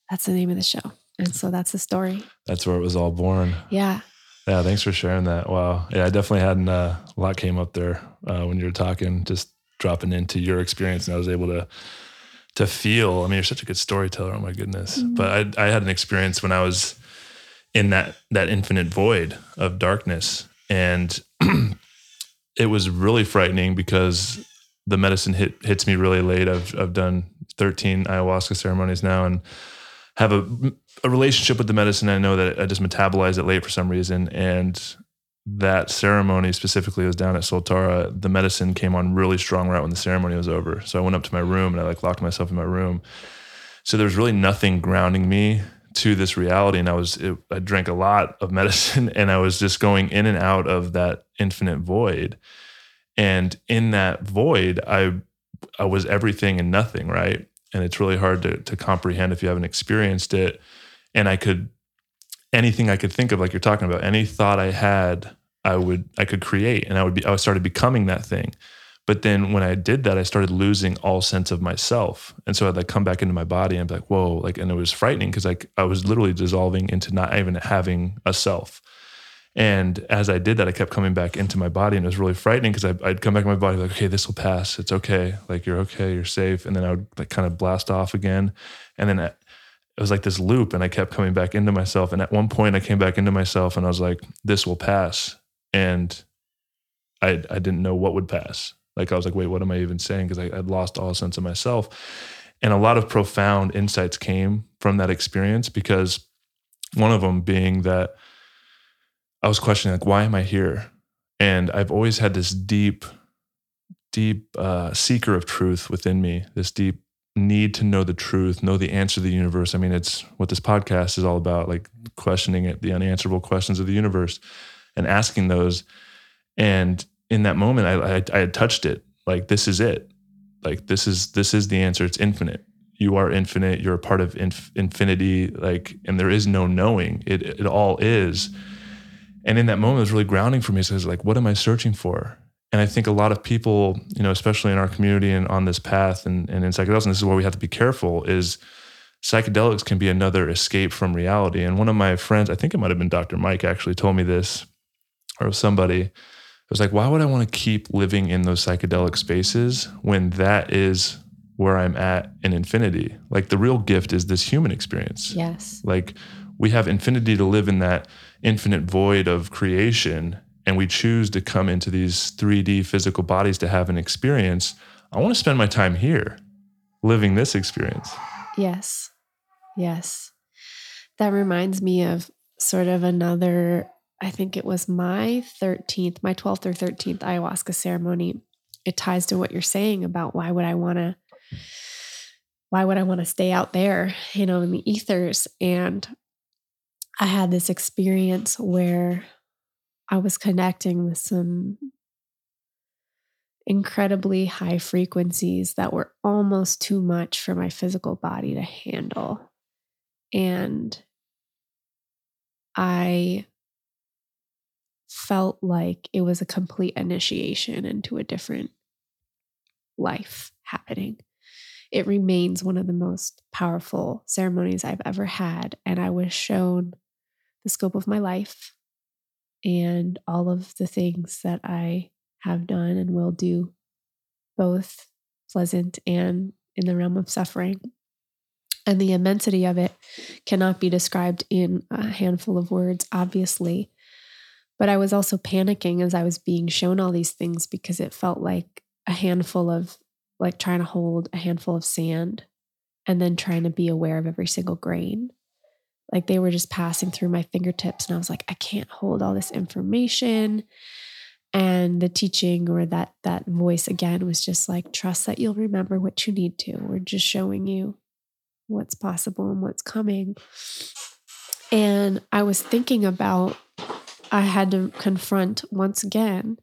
That's the name of the show. And so that's the story. That's where it was all born. Yeah. Yeah, thanks for sharing that. Wow. Yeah, I definitely had uh, a lot came up there uh, when you were talking, just dropping into your experience, and I was able to to feel. I mean, you're such a good storyteller. Oh my goodness! Mhm. But I I had an experience when I was in that that infinite void of darkness, and [clears throat] it was really frightening because the medicine hit hits me really late. I've I've done 13 ayahuasca ceremonies now, and have a a relationship with the medicine. I know that I just metabolize it late for some reason. And that ceremony specifically was down at Soltara. The medicine came on really strong right when the ceremony was over. So I went up to my room and I like locked myself in my room. So there was really nothing grounding me to this reality. And I was, it, I drank a lot of [laughs] medicine and I was just going in and out of that infinite void. And in that void, I, I was everything and nothing, right? And it's really hard to, to comprehend if you haven't experienced it and I could anything I could think of, like you're talking about, any thought I had, I would I could create, and I would be I started becoming that thing. But then when I did that, I started losing all sense of myself, and so I'd like come back into my body and be like, whoa, like, and it was frightening because like I was literally dissolving into not even having a self. And as I did that, I kept coming back into my body, and it was really frightening because I'd come back in my body like, okay, this will pass. It's okay. Like you're okay. You're safe. And then I would like kind of blast off again, and then it was like this loop and I kept coming back into myself. And at one point I came back into myself and I was like, this will pass. And I I didn't know what would pass. Like I was like, wait, what am I even saying? Because I'd lost all sense of myself. And a lot of profound insights came from that experience because one of them being that I was questioning like, why am I here? And I've always had this deep, deep uh, seeker of truth within me, this deep need to know the truth, know the answer to the universe. I mean, it's what this podcast is all about, like questioning it, the unanswerable questions of the universe and asking those. And in that moment, I, I, I had touched it. Like, this is it. Like, this is, this is the answer. It's infinite. You are infinite. You're a part of inf- infinity. Like, and there is no knowing it, it all is. And in that moment, it was really grounding for me. So I was like, what am I searching for? And I think a lot of people, you know, especially in our community and on this path and, and in psychedelics, and this is where we have to be careful, is psychedelics can be another escape from reality. And one of my friends, I think it might have been Dr. Mike, actually told me this, or somebody, was like, why would I want to keep living in those psychedelic spaces when that is where I'm at in infinity? Like the real gift is this human experience. Yes. Like we have infinity to live in that infinite void of creation and we choose to come into these 3D physical bodies to have an experience, I want to spend my time here living this experience. Yes. Yes. That reminds me of sort of another, I think it was my 13th, my 12th or 13th ayahuasca ceremony. It ties to what you're saying about why would I want to why would I want to stay out there, you know, in the ethers and I had this experience where I was connecting with some incredibly high frequencies that were almost too much for my physical body to handle. And I felt like it was a complete initiation into a different life happening. It remains one of the most powerful ceremonies I've ever had. And I was shown the scope of my life and all of the things that I have done and will do, both pleasant and in the realm of suffering. And the immensity of it cannot be described in a handful of words, obviously. But I was also panicking as I was being shown all these things because it felt like a handful of, like trying to hold a handful of sand and then trying to be aware of every single grain. Like they were just passing through my fingertips. And I was like, I can't hold all this information and the teaching or that that voice again was just like trust that you'll remember what you need to we're just showing you what's possible and what's coming and i was thinking about i had to confront once again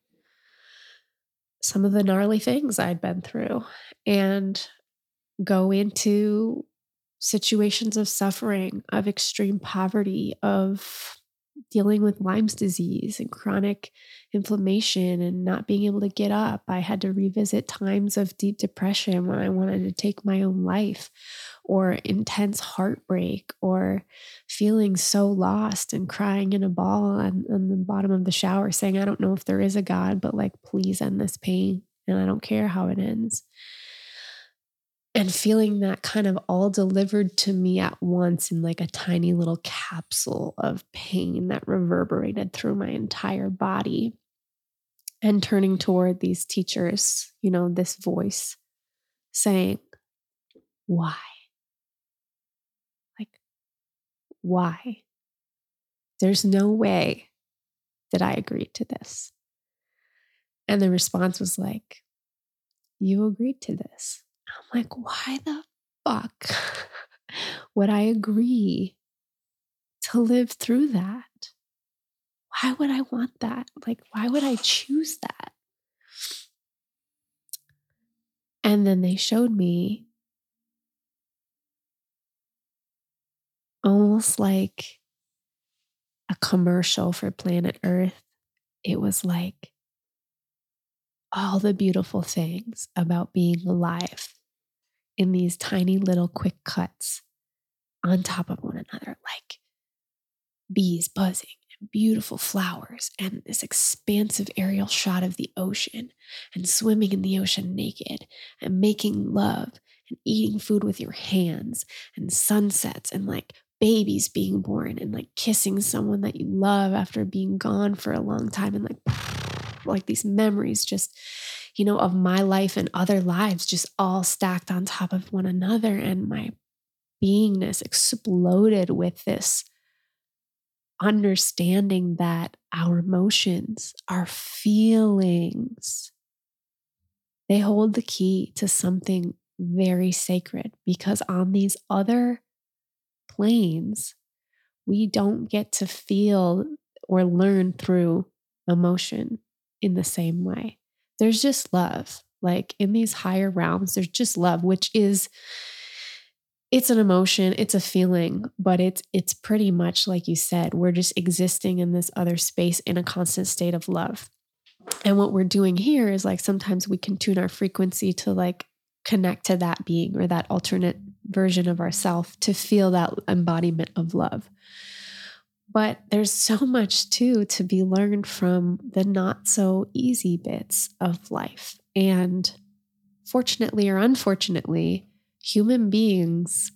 some of the gnarly things i'd been through and go into situations of suffering of extreme poverty of dealing with Lyme's disease and chronic inflammation and not being able to get up. I had to revisit times of deep depression when I wanted to take my own life, or intense heartbreak, or feeling so lost and crying in a ball on, on the bottom of the shower, saying, I don't know if there is a God, but like, please end this pain. And I don't care how it ends and feeling that kind of all delivered to me at once in like a tiny little capsule of pain that reverberated through my entire body and turning toward these teachers you know this voice saying why like why there's no way that i agreed to this and the response was like you agreed to this I'm like, why the fuck [laughs] would I agree to live through that? Why would I want that? Like, why would I choose that? And then they showed me almost like a commercial for planet Earth. It was like all the beautiful things about being alive in these tiny little quick cuts on top of one another, like bees buzzing and beautiful flowers and this expansive aerial shot of the ocean and swimming in the ocean naked and making love and eating food with your hands and sunsets and like babies being born and like kissing someone that you love after being gone for a long time and like [laughs] like these memories just you know, of my life and other lives just all stacked on top of one another. And my beingness exploded with this understanding that our emotions, our feelings, they hold the key to something very sacred because on these other planes, we don't get to feel or learn through emotion in the same way there's just love. Like in these higher realms, there's just love, which is it's an emotion, it's a feeling, but it's it's pretty much like you said, we're just existing in this other space in a constant state of love. And what we're doing here is like sometimes we can tune our frequency to like connect to that being or that alternate version of ourself to feel that embodiment of love. But there's so [laughs] much too to be learned from the not so easy bits of life. And fortunately or unfortunately, human beings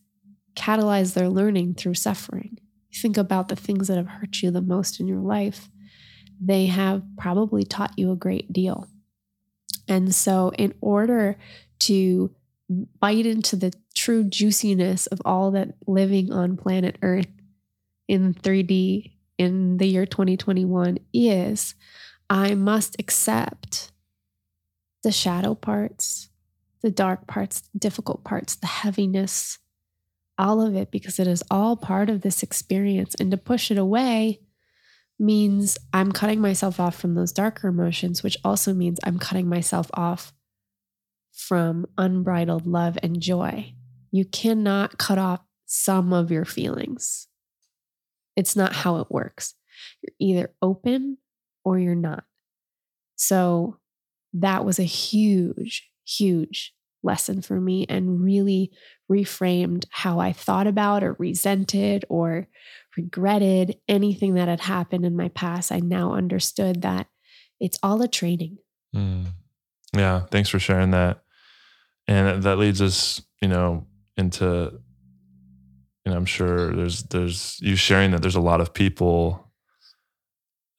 catalyze their learning through suffering. Think about the things that have hurt you the most in your life. They have probably taught you a great deal. And so, in order to bite into the true juiciness of all that living on planet Earth in 3D in the year 2021 is I must accept the shadow parts, the dark parts, difficult parts, the heaviness, all of it, because it is all part of this experience. And to push it away means I'm cutting myself off from those darker emotions, which also means I'm cutting myself off from unbridled love and joy. You cannot cut off some of your feelings. It's not how it works. You're either open or you're not. So that was a huge, huge lesson for me and really reframed how I thought about or resented or regretted anything that had happened in my past. I now understood that it's all a training. Mm. Yeah, thanks for sharing that. And that leads us, you know, into know, I'm sure there's there's you sharing that there's a lot of people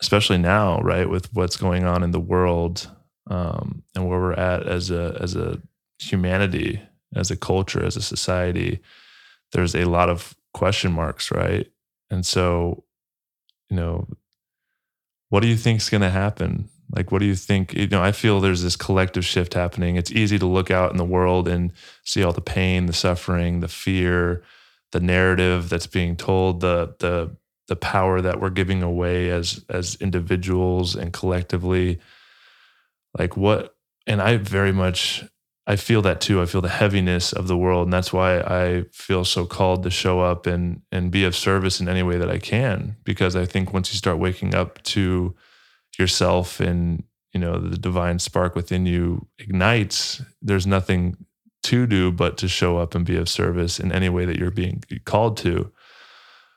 especially now, right, with what's going on in the world um, and where we're at as a as a humanity, as a culture, as a society, there's a lot of question marks, right? And so, you know, what do you think is going to happen? Like, what do you think? You know, I feel there's this collective shift happening. It's easy to look out in the world and see all the pain, the suffering, the fear, the narrative that's being told, the the the power that we're giving away as as individuals and collectively. Like what? And I very much I feel that too. I feel the heaviness of the world, and that's why I feel so called to show up and and be of service in any way that I can. Because I think once you start waking up to yourself and you know the divine spark within you ignites, there's nothing to do but to show up and be of service in any way that you're being called to.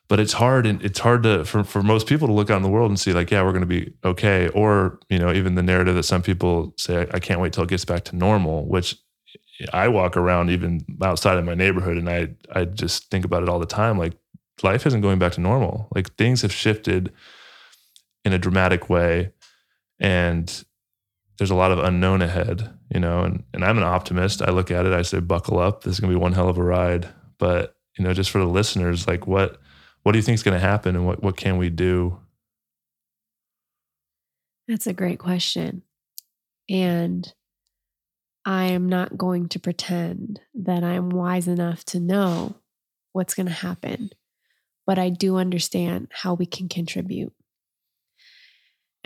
But it's hard and it's hard to for, for most people to look out in the world and see like, yeah, we're going to be okay. Or, you know, even the narrative that some people say, I, I can't wait till it gets back to normal, which I walk around even outside of my neighborhood and I I just think about it all the time. Like life isn't going back to normal. Like things have shifted in a dramatic way. And there's a lot of unknown ahead, you know, and, and I'm an optimist. I look at it, I say, buckle up. This is gonna be one hell of a ride. But, you know, just for the listeners, like what what do you think is gonna happen and what what can we do? That's a great question. And I am not going to pretend that I'm wise enough to know what's going to happen, but I do understand how we can contribute.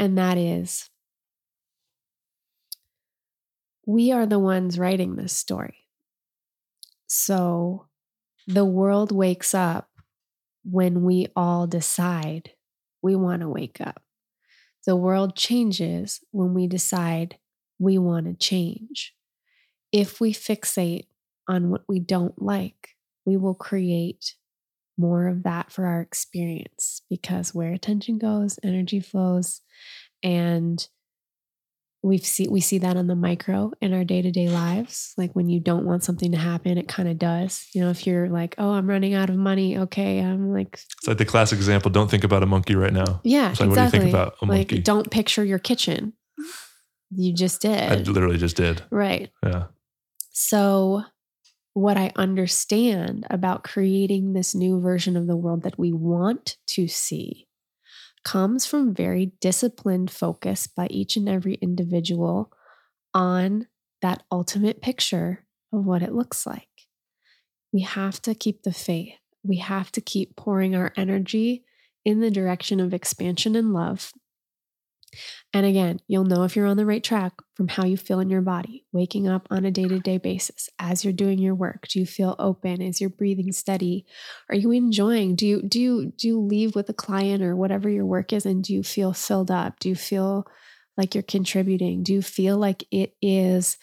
And that is we are the ones writing this story. So the world wakes up when we all decide we want to wake up. The world changes when we decide we want to change. If we fixate on what we don't like, we will create more of that for our experience because where attention goes, energy flows. And we see we see that on the micro in our day-to-day lives like when you don't want something to happen it kind of does you know if you're like oh i'm running out of money okay i'm like It's like the classic example, don't think about a monkey right now. yeah It's like, exactly what do you think about a like monkey? don't picture your kitchen you just did I literally just did. right Yeah. so what i understand about creating this new version of the world that we want to see comes from very disciplined focus by each and every individual on that ultimate picture of what it looks like. We have to keep the faith. We have to keep pouring our energy in the direction of expansion and love. And again, you'll know if you're on the right track from how you feel in your body, waking up on a day to day basis as you're doing your work. Do you feel open? Is your breathing steady? Are you enjoying? Do you do you do you leave with a client or whatever your work is, and do you feel filled up? Do you feel like you're contributing? Do you feel like it is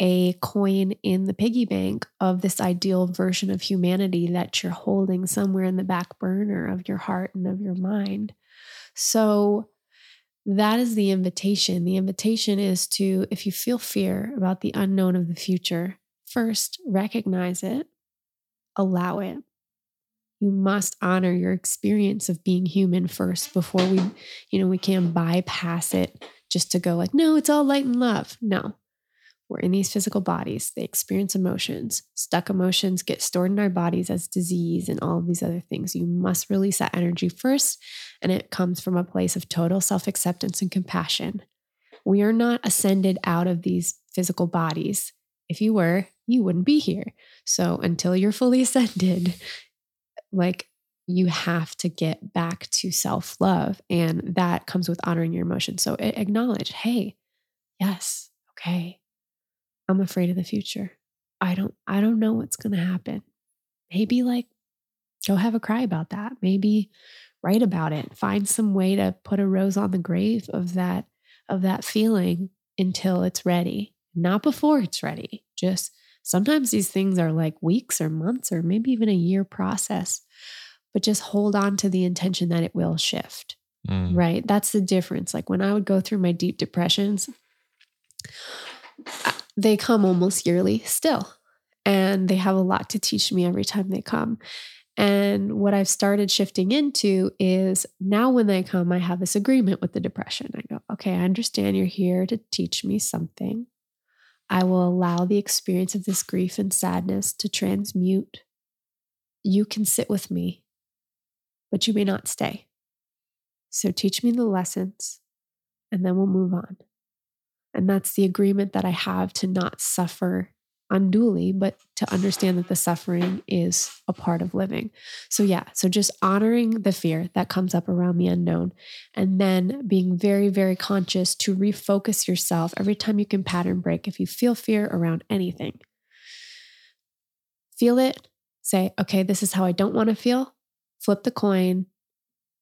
a coin in the piggy bank of this ideal version of humanity that you're holding somewhere in the back burner of your heart and of your mind? So that is the invitation. The invitation is to, if you feel fear about the unknown of the future, first recognize it, allow it. You must honor your experience of being human first before we, you know, we can bypass it just to go like, no, it's all light and love. No, we're in these physical bodies. They experience emotions. Stuck emotions get stored in our bodies as disease and all of these other things. You must release that energy first. And it comes from a place of total self acceptance and compassion. We are not ascended out of these physical bodies. If you were, you wouldn't be here. So until you're fully [laughs] ascended, like you have to get back to self love. And that comes with honoring your emotions. So acknowledge, hey, yes, okay, I'm afraid of the future. I don't, I don't know what's going to happen. Maybe like go have a cry about that. Maybe write about it. Find some way to put a rose on the grave of that, of that feeling until it's ready, not before it's ready. Just sometimes these things are like weeks or months or maybe even a year process but just hold on to the intention that it will shift. Mm. Right. That's the difference. Like when I would go through my deep depressions, they come almost yearly still. And they have a lot to teach me every time they come. And what I've started shifting into is now when they come, I have this agreement with the depression. I go, okay, I understand you're here to teach me something. I will allow the experience of this grief and sadness to transmute. You can sit with me but you may not stay. So teach me the lessons and then we'll move on. And that's the agreement that I have to not suffer unduly, but to understand that the suffering is a part of living. So, yeah, so just honoring the fear that comes up around the unknown and then being very, very conscious to refocus yourself every time you can pattern break. If you feel fear around anything, feel it, say, okay, this is how I don't want to feel flip the coin.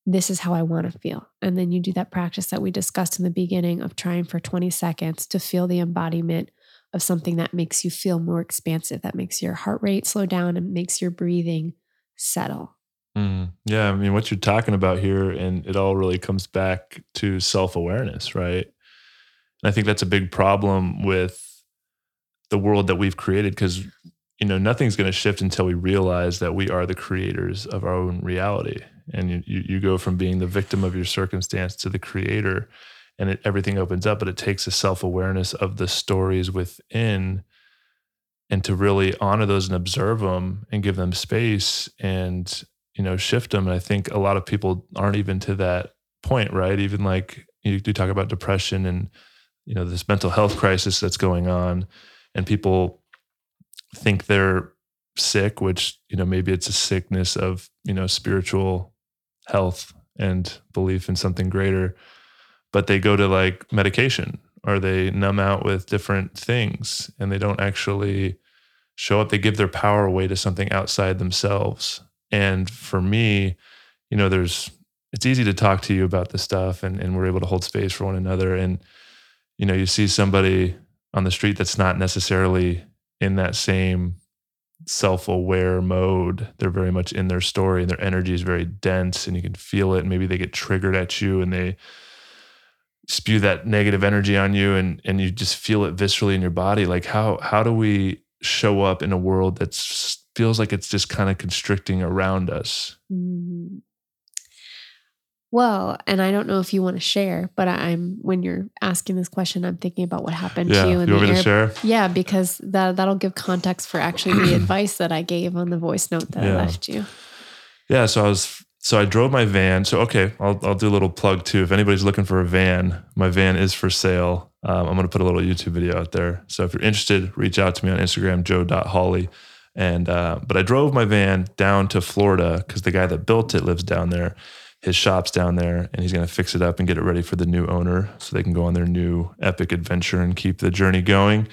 This is how I want to feel. And then you do that practice that we discussed in the beginning of trying for 20 seconds to feel the embodiment of something that makes you feel more expansive, that makes your heart rate slow down and makes your breathing settle. Mm, yeah, I mean, what you're talking about here, and it all really comes back to self awareness, right? And I think that's a big problem with the world that we've created because you know nothing's going to shift until we realize that we are the creators of our own reality and you, you go from being the victim of your circumstance to the creator and it, everything opens up but it takes a self-awareness of the stories within and to really honor those and observe them and give them space and you know shift them and i think a lot of people aren't even to that point right? Even like you do talk about depression and you know this mental health crisis that's going on and people think they're sick, which, you know, maybe it's a sickness of, you know, spiritual health and belief in something greater, but they go to like medication or they numb out with different things and they don't actually show up. They give their power away to something outside themselves. And for me, you know, there's, it's easy to talk to you about this stuff and, and we're able to hold space for one another. And, you know, you see somebody on the street that's not necessarily in that same self-aware mode. They're very much in their story and their energy is very dense and you can feel it. And maybe they get triggered at you and they spew that negative energy on you and and you just feel it viscerally in your body. Like how how do we show up in a world that feels like it's just kind of constricting around us? Mm-hmm. Well, and I don't know if you want to share, but I'm when you're asking this question, I'm thinking about what happened yeah. to you in you the air. share? Yeah, because that that'll give context for actually the [clears throat] advice that I gave on the voice note that yeah. I left you. Yeah, so I was so I drove my van. So okay, I'll I'll do a little plug too. If anybody's looking for a van, my van is for sale. Um, I'm going to put a little YouTube video out there. So if you're interested, reach out to me on Instagram, joe.hawley. And uh, but I drove my van down to Florida because the guy that built it lives down there his shop's down there and he's going to fix it up and get it ready for the new owner so they can go on their new epic adventure and keep the journey going.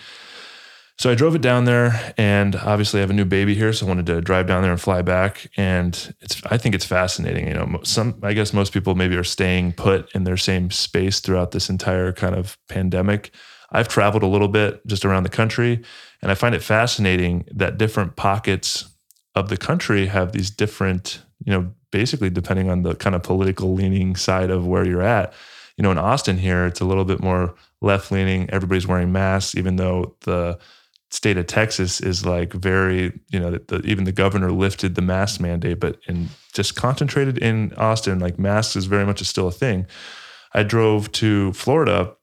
So I drove it down there and obviously I have a new baby here so I wanted to drive down there and fly back and it's I think it's fascinating, you know, some I guess most people maybe are staying put in their same space throughout this entire kind of pandemic. I've traveled a little bit just around the country and I find it fascinating that different pockets of the country have these different, you know, basically depending on the kind of political leaning side of where you're at. You know, in Austin here, it's a little bit more left leaning. Everybody's wearing masks, even though the state of Texas is like very, you know, the, even the governor lifted the mask mandate, but in just concentrated in Austin, like masks is very much still a thing. I drove to Florida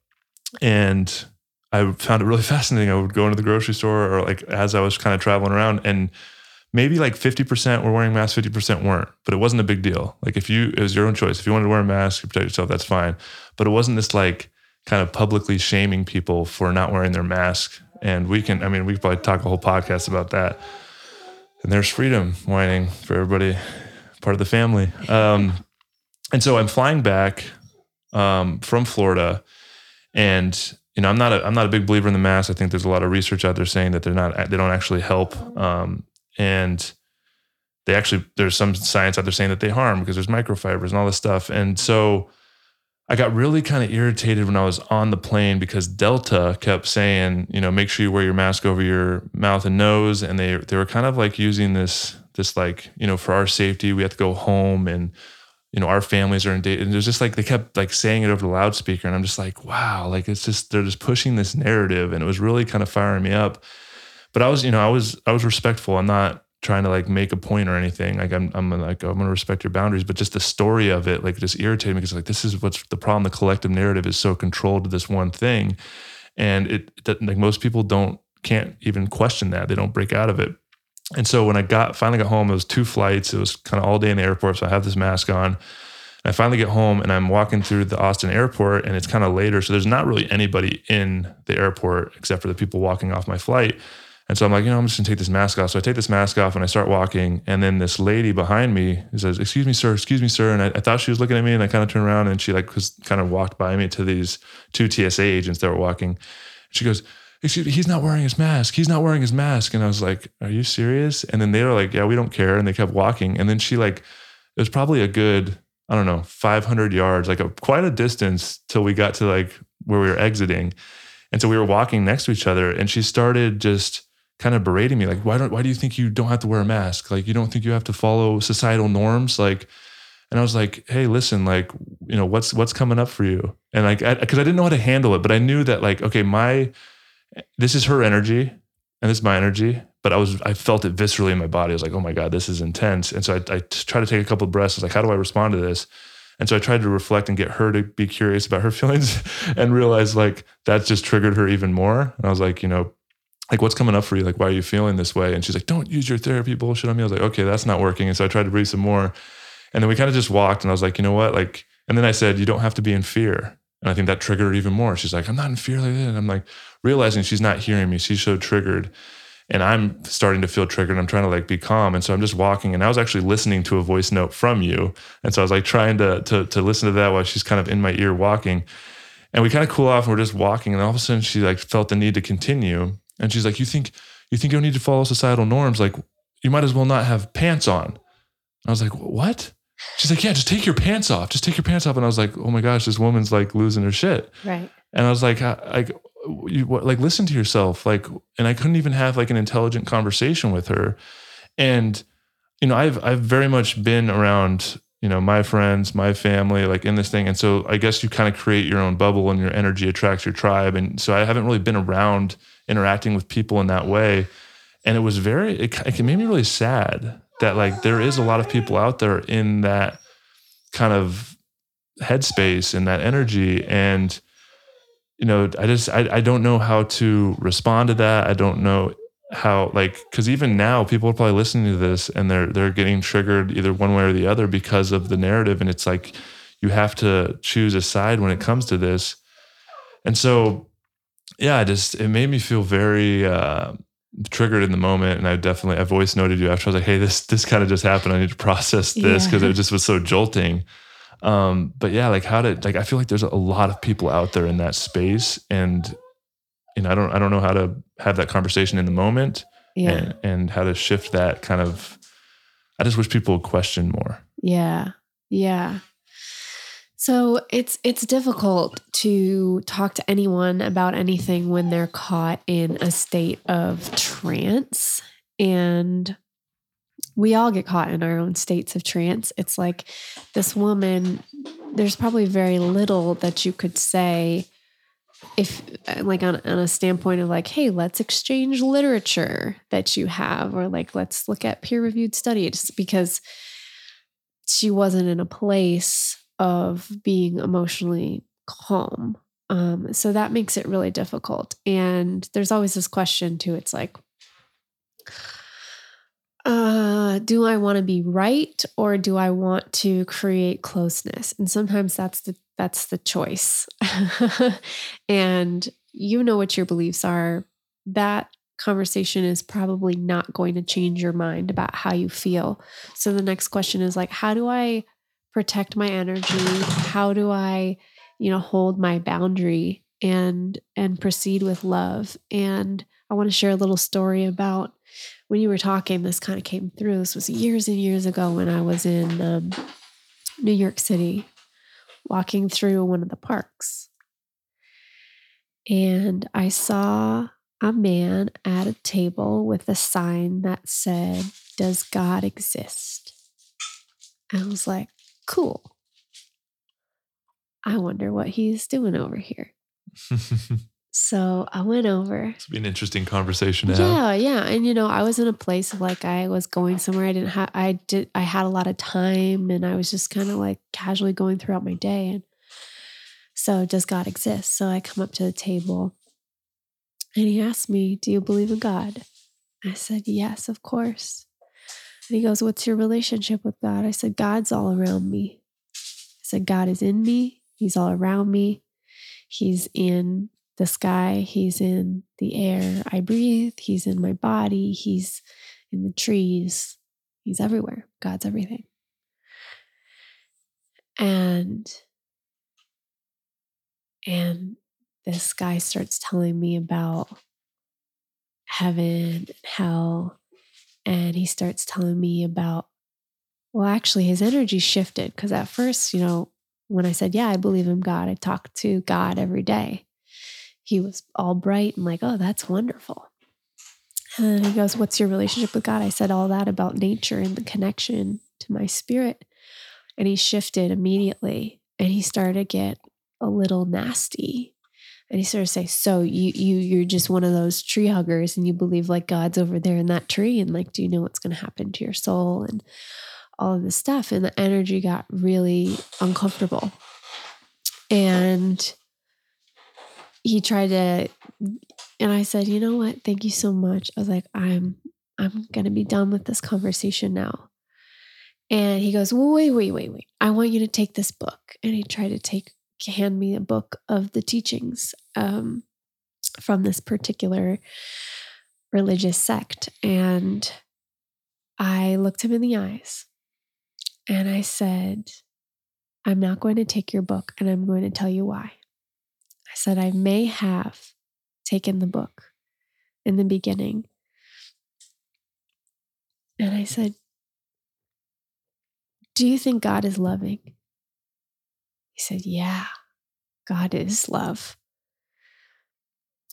and I found it really [laughs] fascinating. I would go into the grocery store or like as I was kind of traveling around and maybe like 50% were wearing masks, 50% weren't, but it wasn't a big deal. Like if you, it was your own choice. If you wanted to wear a mask to protect yourself, that's fine. But it wasn't this like kind of publicly shaming people for not wearing their mask. And we can, I mean, we could probably talk a whole podcast about that. And there's freedom whining for everybody part of the family. Um, and so I'm flying back um, from Florida, and you know I'm not a, I'm not a big believer in the mask. I think there's a lot of research out there saying that they're not they don't actually help, um, and they actually there's some science out there saying that they harm because there's microfibers and all this stuff. And so I got really kind of irritated when I was on the plane because Delta kept saying, you know, make sure you wear your mask over your mouth and nose, and they they were kind of like using this this like you know for our safety we have to go home and you know our families are in date and it was just like they kept like saying it over the loudspeaker and I'm just like wow like it's just they're just pushing this narrative and it was really kind of firing me up. But I was you know I was I was respectful. I'm not trying to like make a point or anything. Like I'm, I'm like, I'm gonna respect your boundaries, but just the story of it, like just irritated me because like this is what's the problem. The collective narrative is so controlled to this one thing, and it like most people don't can't even question that. They don't break out of it. And so when I got finally got home, it was two flights. It was kind of all day in the airport, so I have this mask on. I finally get home and I'm walking through the Austin airport, and it's kind of later, so there's not really anybody in the airport except for the people walking off my flight. And so I'm like, you know, I'm just gonna take this mask off. So I take this mask off and I start walking. And then this lady behind me says, Excuse me, sir, excuse me, sir. And I, I thought she was looking at me and I kind of turned around and she like was kind of walked by me to these two TSA agents that were walking. She goes, Excuse me, he's not wearing his mask. He's not wearing his mask. And I was like, Are you serious? And then they were like, Yeah, we don't care. And they kept walking. And then she like, it was probably a good, I don't know, 500 yards, like a quite a distance till we got to like where we were exiting. And so we were walking next to each other and she started just kind of berating me like why don't why do you think you don't have to wear a mask? Like you don't think you have to follow societal norms? Like and I was like hey listen like you know what's what's coming up for you? And like because I, I, didn't know how to handle it but I knew that like okay my this is her energy and this is my energy but I was I felt it viscerally in my body. I was like oh my god this is intense. And so I, I tried to take a couple of breaths. I was like how do I respond to this? And so I tried to reflect and get her to be curious about her [laughs] feelings and realize like that just triggered her even more. And I was like you know like what's coming up for you? Like why are you feeling this way? And she's like don't use your therapy bullshit on me. I was like okay that's not working. And so i tried to breathe some more. And then we kind of just walked and i was like you know what? Like and then i said you don't have to be in fear. And i think that triggered her even more. She's like i'm not in fear like that. And i'm like realizing she's not hearing me. She's so triggered. And i'm starting to feel triggered i'm trying to like be calm. And so i'm just walking and i was actually listening to a voice note from you. And so i was like trying to to, to listen to that while she's kind of in my ear walking. And we kind of cool off and we're just walking and all of a sudden she like felt the need to continue and she's like, "You think you think you don't need to follow societal norms? Like you might as well not have pants on." I was like, "What?" She's like, "Yeah, just take your pants off. Just take your pants off." And I was like, "Oh my gosh, this woman's like losing her shit." Right. And I was like, "Like, you like listen to yourself." Like, and I couldn't even have like an intelligent conversation with her. And you know, I've I've very much been around you know my friends my family like in this thing and so i guess you kind of create your own bubble and your energy attracts your tribe and so i haven't really been around interacting with people in that way. And it was very, it, it made me really sad that like there is a lot of people out there in that kind of headspace and that energy. And, you know, I just, I, I don't know how to respond to that. I don't know how like because even now people are probably listening to this and they're they're getting triggered either one way or the other because of the narrative and it's like you have to choose a side when it comes to this and so yeah, just it made me feel very uh, triggered in the moment, and I definitely I voice noted you after. I was like, hey, this this kind of just happened. I need to process this because yeah. it [laughs] just was so jolting. Um, but yeah, like how to like I feel like there's a lot of people out there in that space, and you know I don't I don't know how to have that conversation in the moment, yeah. and, and how to shift that kind of. I just wish people would question more. Yeah, yeah. So it's it's difficult to talk to anyone about anything when they're caught in a state of trance and we all get caught in our own states of trance. It's like this woman there's probably very little that you could say if like on, on a standpoint of like hey let's exchange literature that you have or like let's look at peer reviewed studies because she wasn't in a place of being emotionally calm. Um, so that makes it really difficult. And there's always this question too. It's like, uh, do I want to be right or do I want to create closeness? And sometimes that's the that's the choice. [laughs] and you know what your beliefs are. That conversation is probably not going to change your mind about how you feel. So the next question is like, how do I protect my energy? How do I, you know, hold my boundary and and proceed with love? And I want to share a little story about when you were talking. This kind of came through. This was years and years ago when I was in um, New York City, walking through one of the parks, and I saw a man at a table with a sign that said, Does God exist? I was like, Cool. I wonder what he's doing over here. [laughs] So I went over. Would be an interesting conversation to have. Yeah, yeah. And you know, I was in a place of like I was going somewhere. I didn't have I did I had a lot of time and I was just kind of like casually going throughout my day. And so does God exist? So I come up to the table and he asked me, Do you believe in God? I said, Yes, of course. And he goes, What's your relationship with God? I said, God's all around me. I said, God is in me. He's all around me. He's in the sky. He's in the air I breathe. He's in my body. He's in the trees. He's everywhere. God's everything. And and this guy starts telling me about heaven and hell. And he starts telling me about, well, actually, his energy shifted because at first, you know, when I said, yeah, I believe in God, I talked to God every day. He was all bright and like, oh, that's wonderful. And he goes, What's your relationship with God? I said all that about nature and the connection to my spirit. And he shifted immediately and he started to get a little nasty. And he started to say, So you you you're just one of those tree huggers and you believe like God's over there in that tree and like do you know what's gonna happen to your soul and all of this stuff. And the energy got really uncomfortable. And he tried to and I said, you know what? Thank you so much. I was like, I'm I'm gonna be done with this conversation now. And he goes, well, wait, wait, wait, wait. I want you to take this book. And he tried to take hand me a book of the teachings um, from this particular religious sect. And I looked him in the eyes and I said, I'm not going to take your book and I'm going to tell you why. I said, I may have taken the book in the beginning. And I said, Do you think God is loving? He said, Yeah, God is love.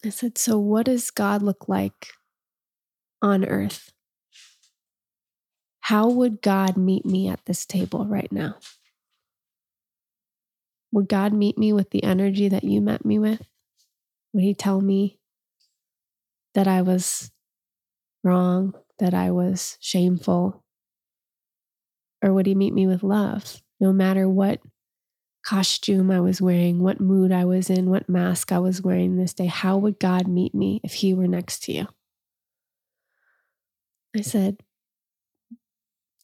I said, So what does God look like on earth? How would God meet me at this table right now? Would God meet me with the energy that you met me with? Would He tell me that I was wrong, that I was shameful? Or would He meet me with love, no matter what costume I was wearing, what mood I was in, what mask I was wearing this day? How would God meet me if He were next to you? I said,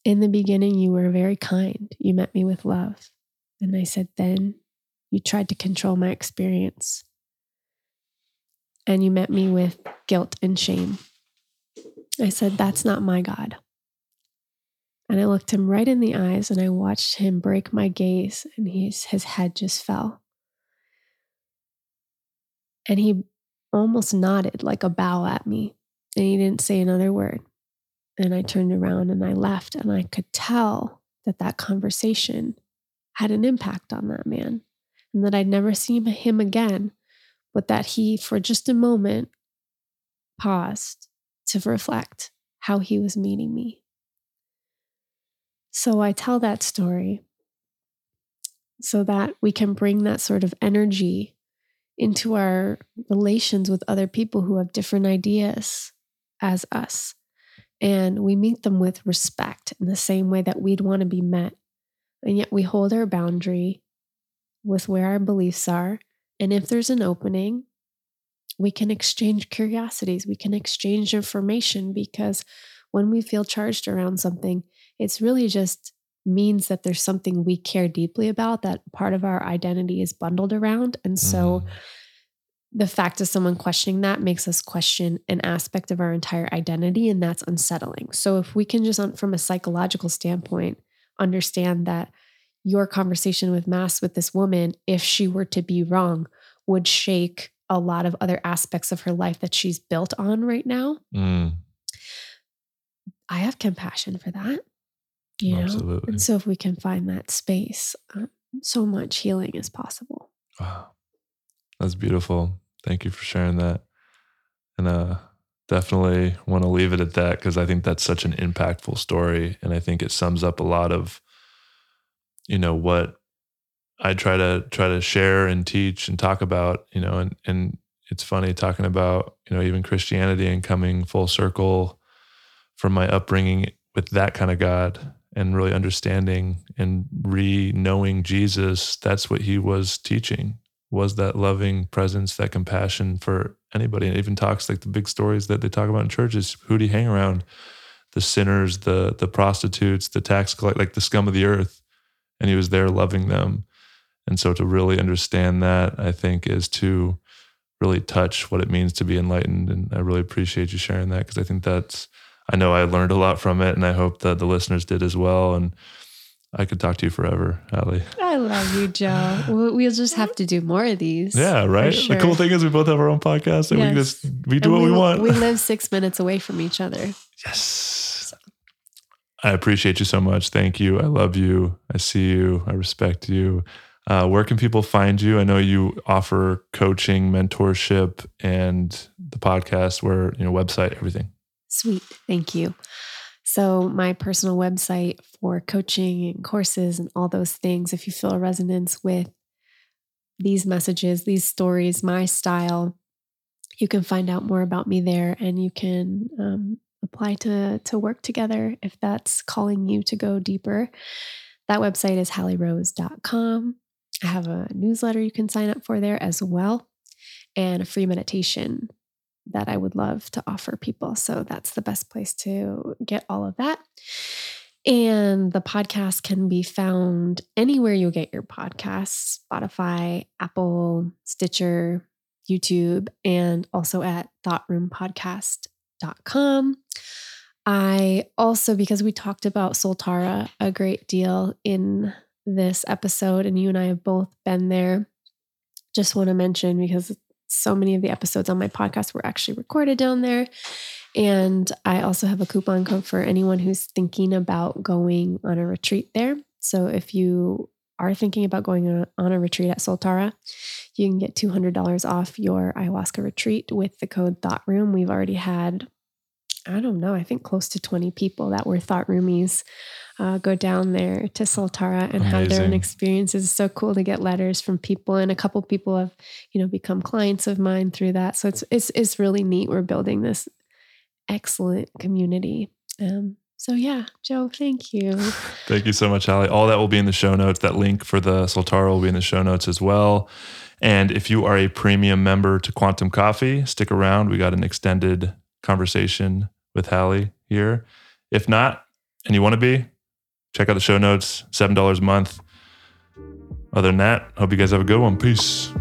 In the beginning, you were very kind. You met me with love. And I said, Then you tried to control my experience. And you met me with guilt and shame. I said, That's not my God. And I looked him right in the eyes and I watched him break my gaze, and his, his head just fell. And he almost nodded like a bow at me, and he didn't say another word. And I turned around and I left, and I could tell that that conversation had an impact on that man and that I'd never see him again, but that he, for just a moment, paused to reflect how he was meeting me. So I tell that story so that we can bring that sort of energy into our relations with other people who have different ideas as us. And we meet them with respect in the same way that we'd want to be met. And yet we hold our boundary with where our beliefs are. And if there's an opening, we can exchange curiosities, we can exchange information because when we feel charged around something, it's really just means that there's something we care deeply about that part of our identity is bundled around. And so Mm. the fact of someone questioning that makes us question an aspect of our entire identity, and that's unsettling. So, if we can just, from a psychological standpoint, understand that your conversation with Mass with this woman, if she were to be wrong, would shake a lot of other aspects of her life that she's built on right now. Mm, I have compassion for that. You know? absolutely. And so, if we can find that space, um, so much healing is possible. Wow. That's beautiful. Thank you for sharing that. And uh definitely want to leave it at that because I think that's such an impactful story. And I think it sums up a lot of, you know, what I try to try to share and teach and talk about, you know, and and it's funny talking about, you know, even Christianity and coming full circle from my upbringing with that kind of God and really understanding and re knowing Jesus, that's what he was teaching was that loving presence, that compassion for anybody. And even talks like the big stories that they talk about in churches. Who do he hang around? The sinners, the the prostitutes, the tax collect, like the scum of the earth. And he was there loving them. And so to really understand that, I think, is to really touch what it means to be enlightened. And I really appreciate you sharing that because I think that's I know I learned a lot from it and I hope that the listeners did as well. And I could talk to you forever, Hallie. I love you, Joe. We'll we'll just have to do more of these. Yeah, right. sure. The cool thing is we both have our own podcast and we just we do And what we, want. We live six minutes away from each other. yes. I appreciate you so much. Thank you. I love you. I see you. I respect you. Uh, where can people find you? I know you offer coaching, mentorship, and the podcast. Where you know website, everything. Sweet. Thank you. So, my personal website for coaching and courses and all those things, if you feel a resonance with these messages, these stories, my style, you can find out more about me there and you can um, apply to, to work together if that's calling you to go deeper. That website is hallierose.com. I have a newsletter you can sign up for there as well and a free meditation that I would love to offer people. So that's the best place to get all of that. And the podcast can be found anywhere you get your podcasts Spotify, Apple, Stitcher, YouTube, and also at thoughtroompodcast.com. I also, because we talked about Soltara a great deal in this episode, and you and I have both been there, just want to mention because so many of the episodes on my podcast were actually recorded down there. And I also have a coupon code for anyone who's thinking about going on a retreat there. So if you are thinking about going on- a retreat at Soltara, you can get $200 off your ayahuasca retreat with the code Thought Room. We've already had, I don't know, I think close to 20 people that were Thought Roomies uh, go down there to Soltara and have their own experiences. It's so cool to get letters from people, and a couple people have, you know, become clients of mine through that. So it's it's it's really neat. We're building this excellent community. Um, so yeah, Joe, thank you. [laughs] Thank you so much, Hallie. All that will be in the show notes. That link for the Soltara will be in the show notes as well. And if you are a premium member to Quantum Coffee, stick around. We got an extended conversation with Hallie here. If not, and you want to be, check out the show notes, $7 a month. Other than that, hope you guys have a good one. Peace.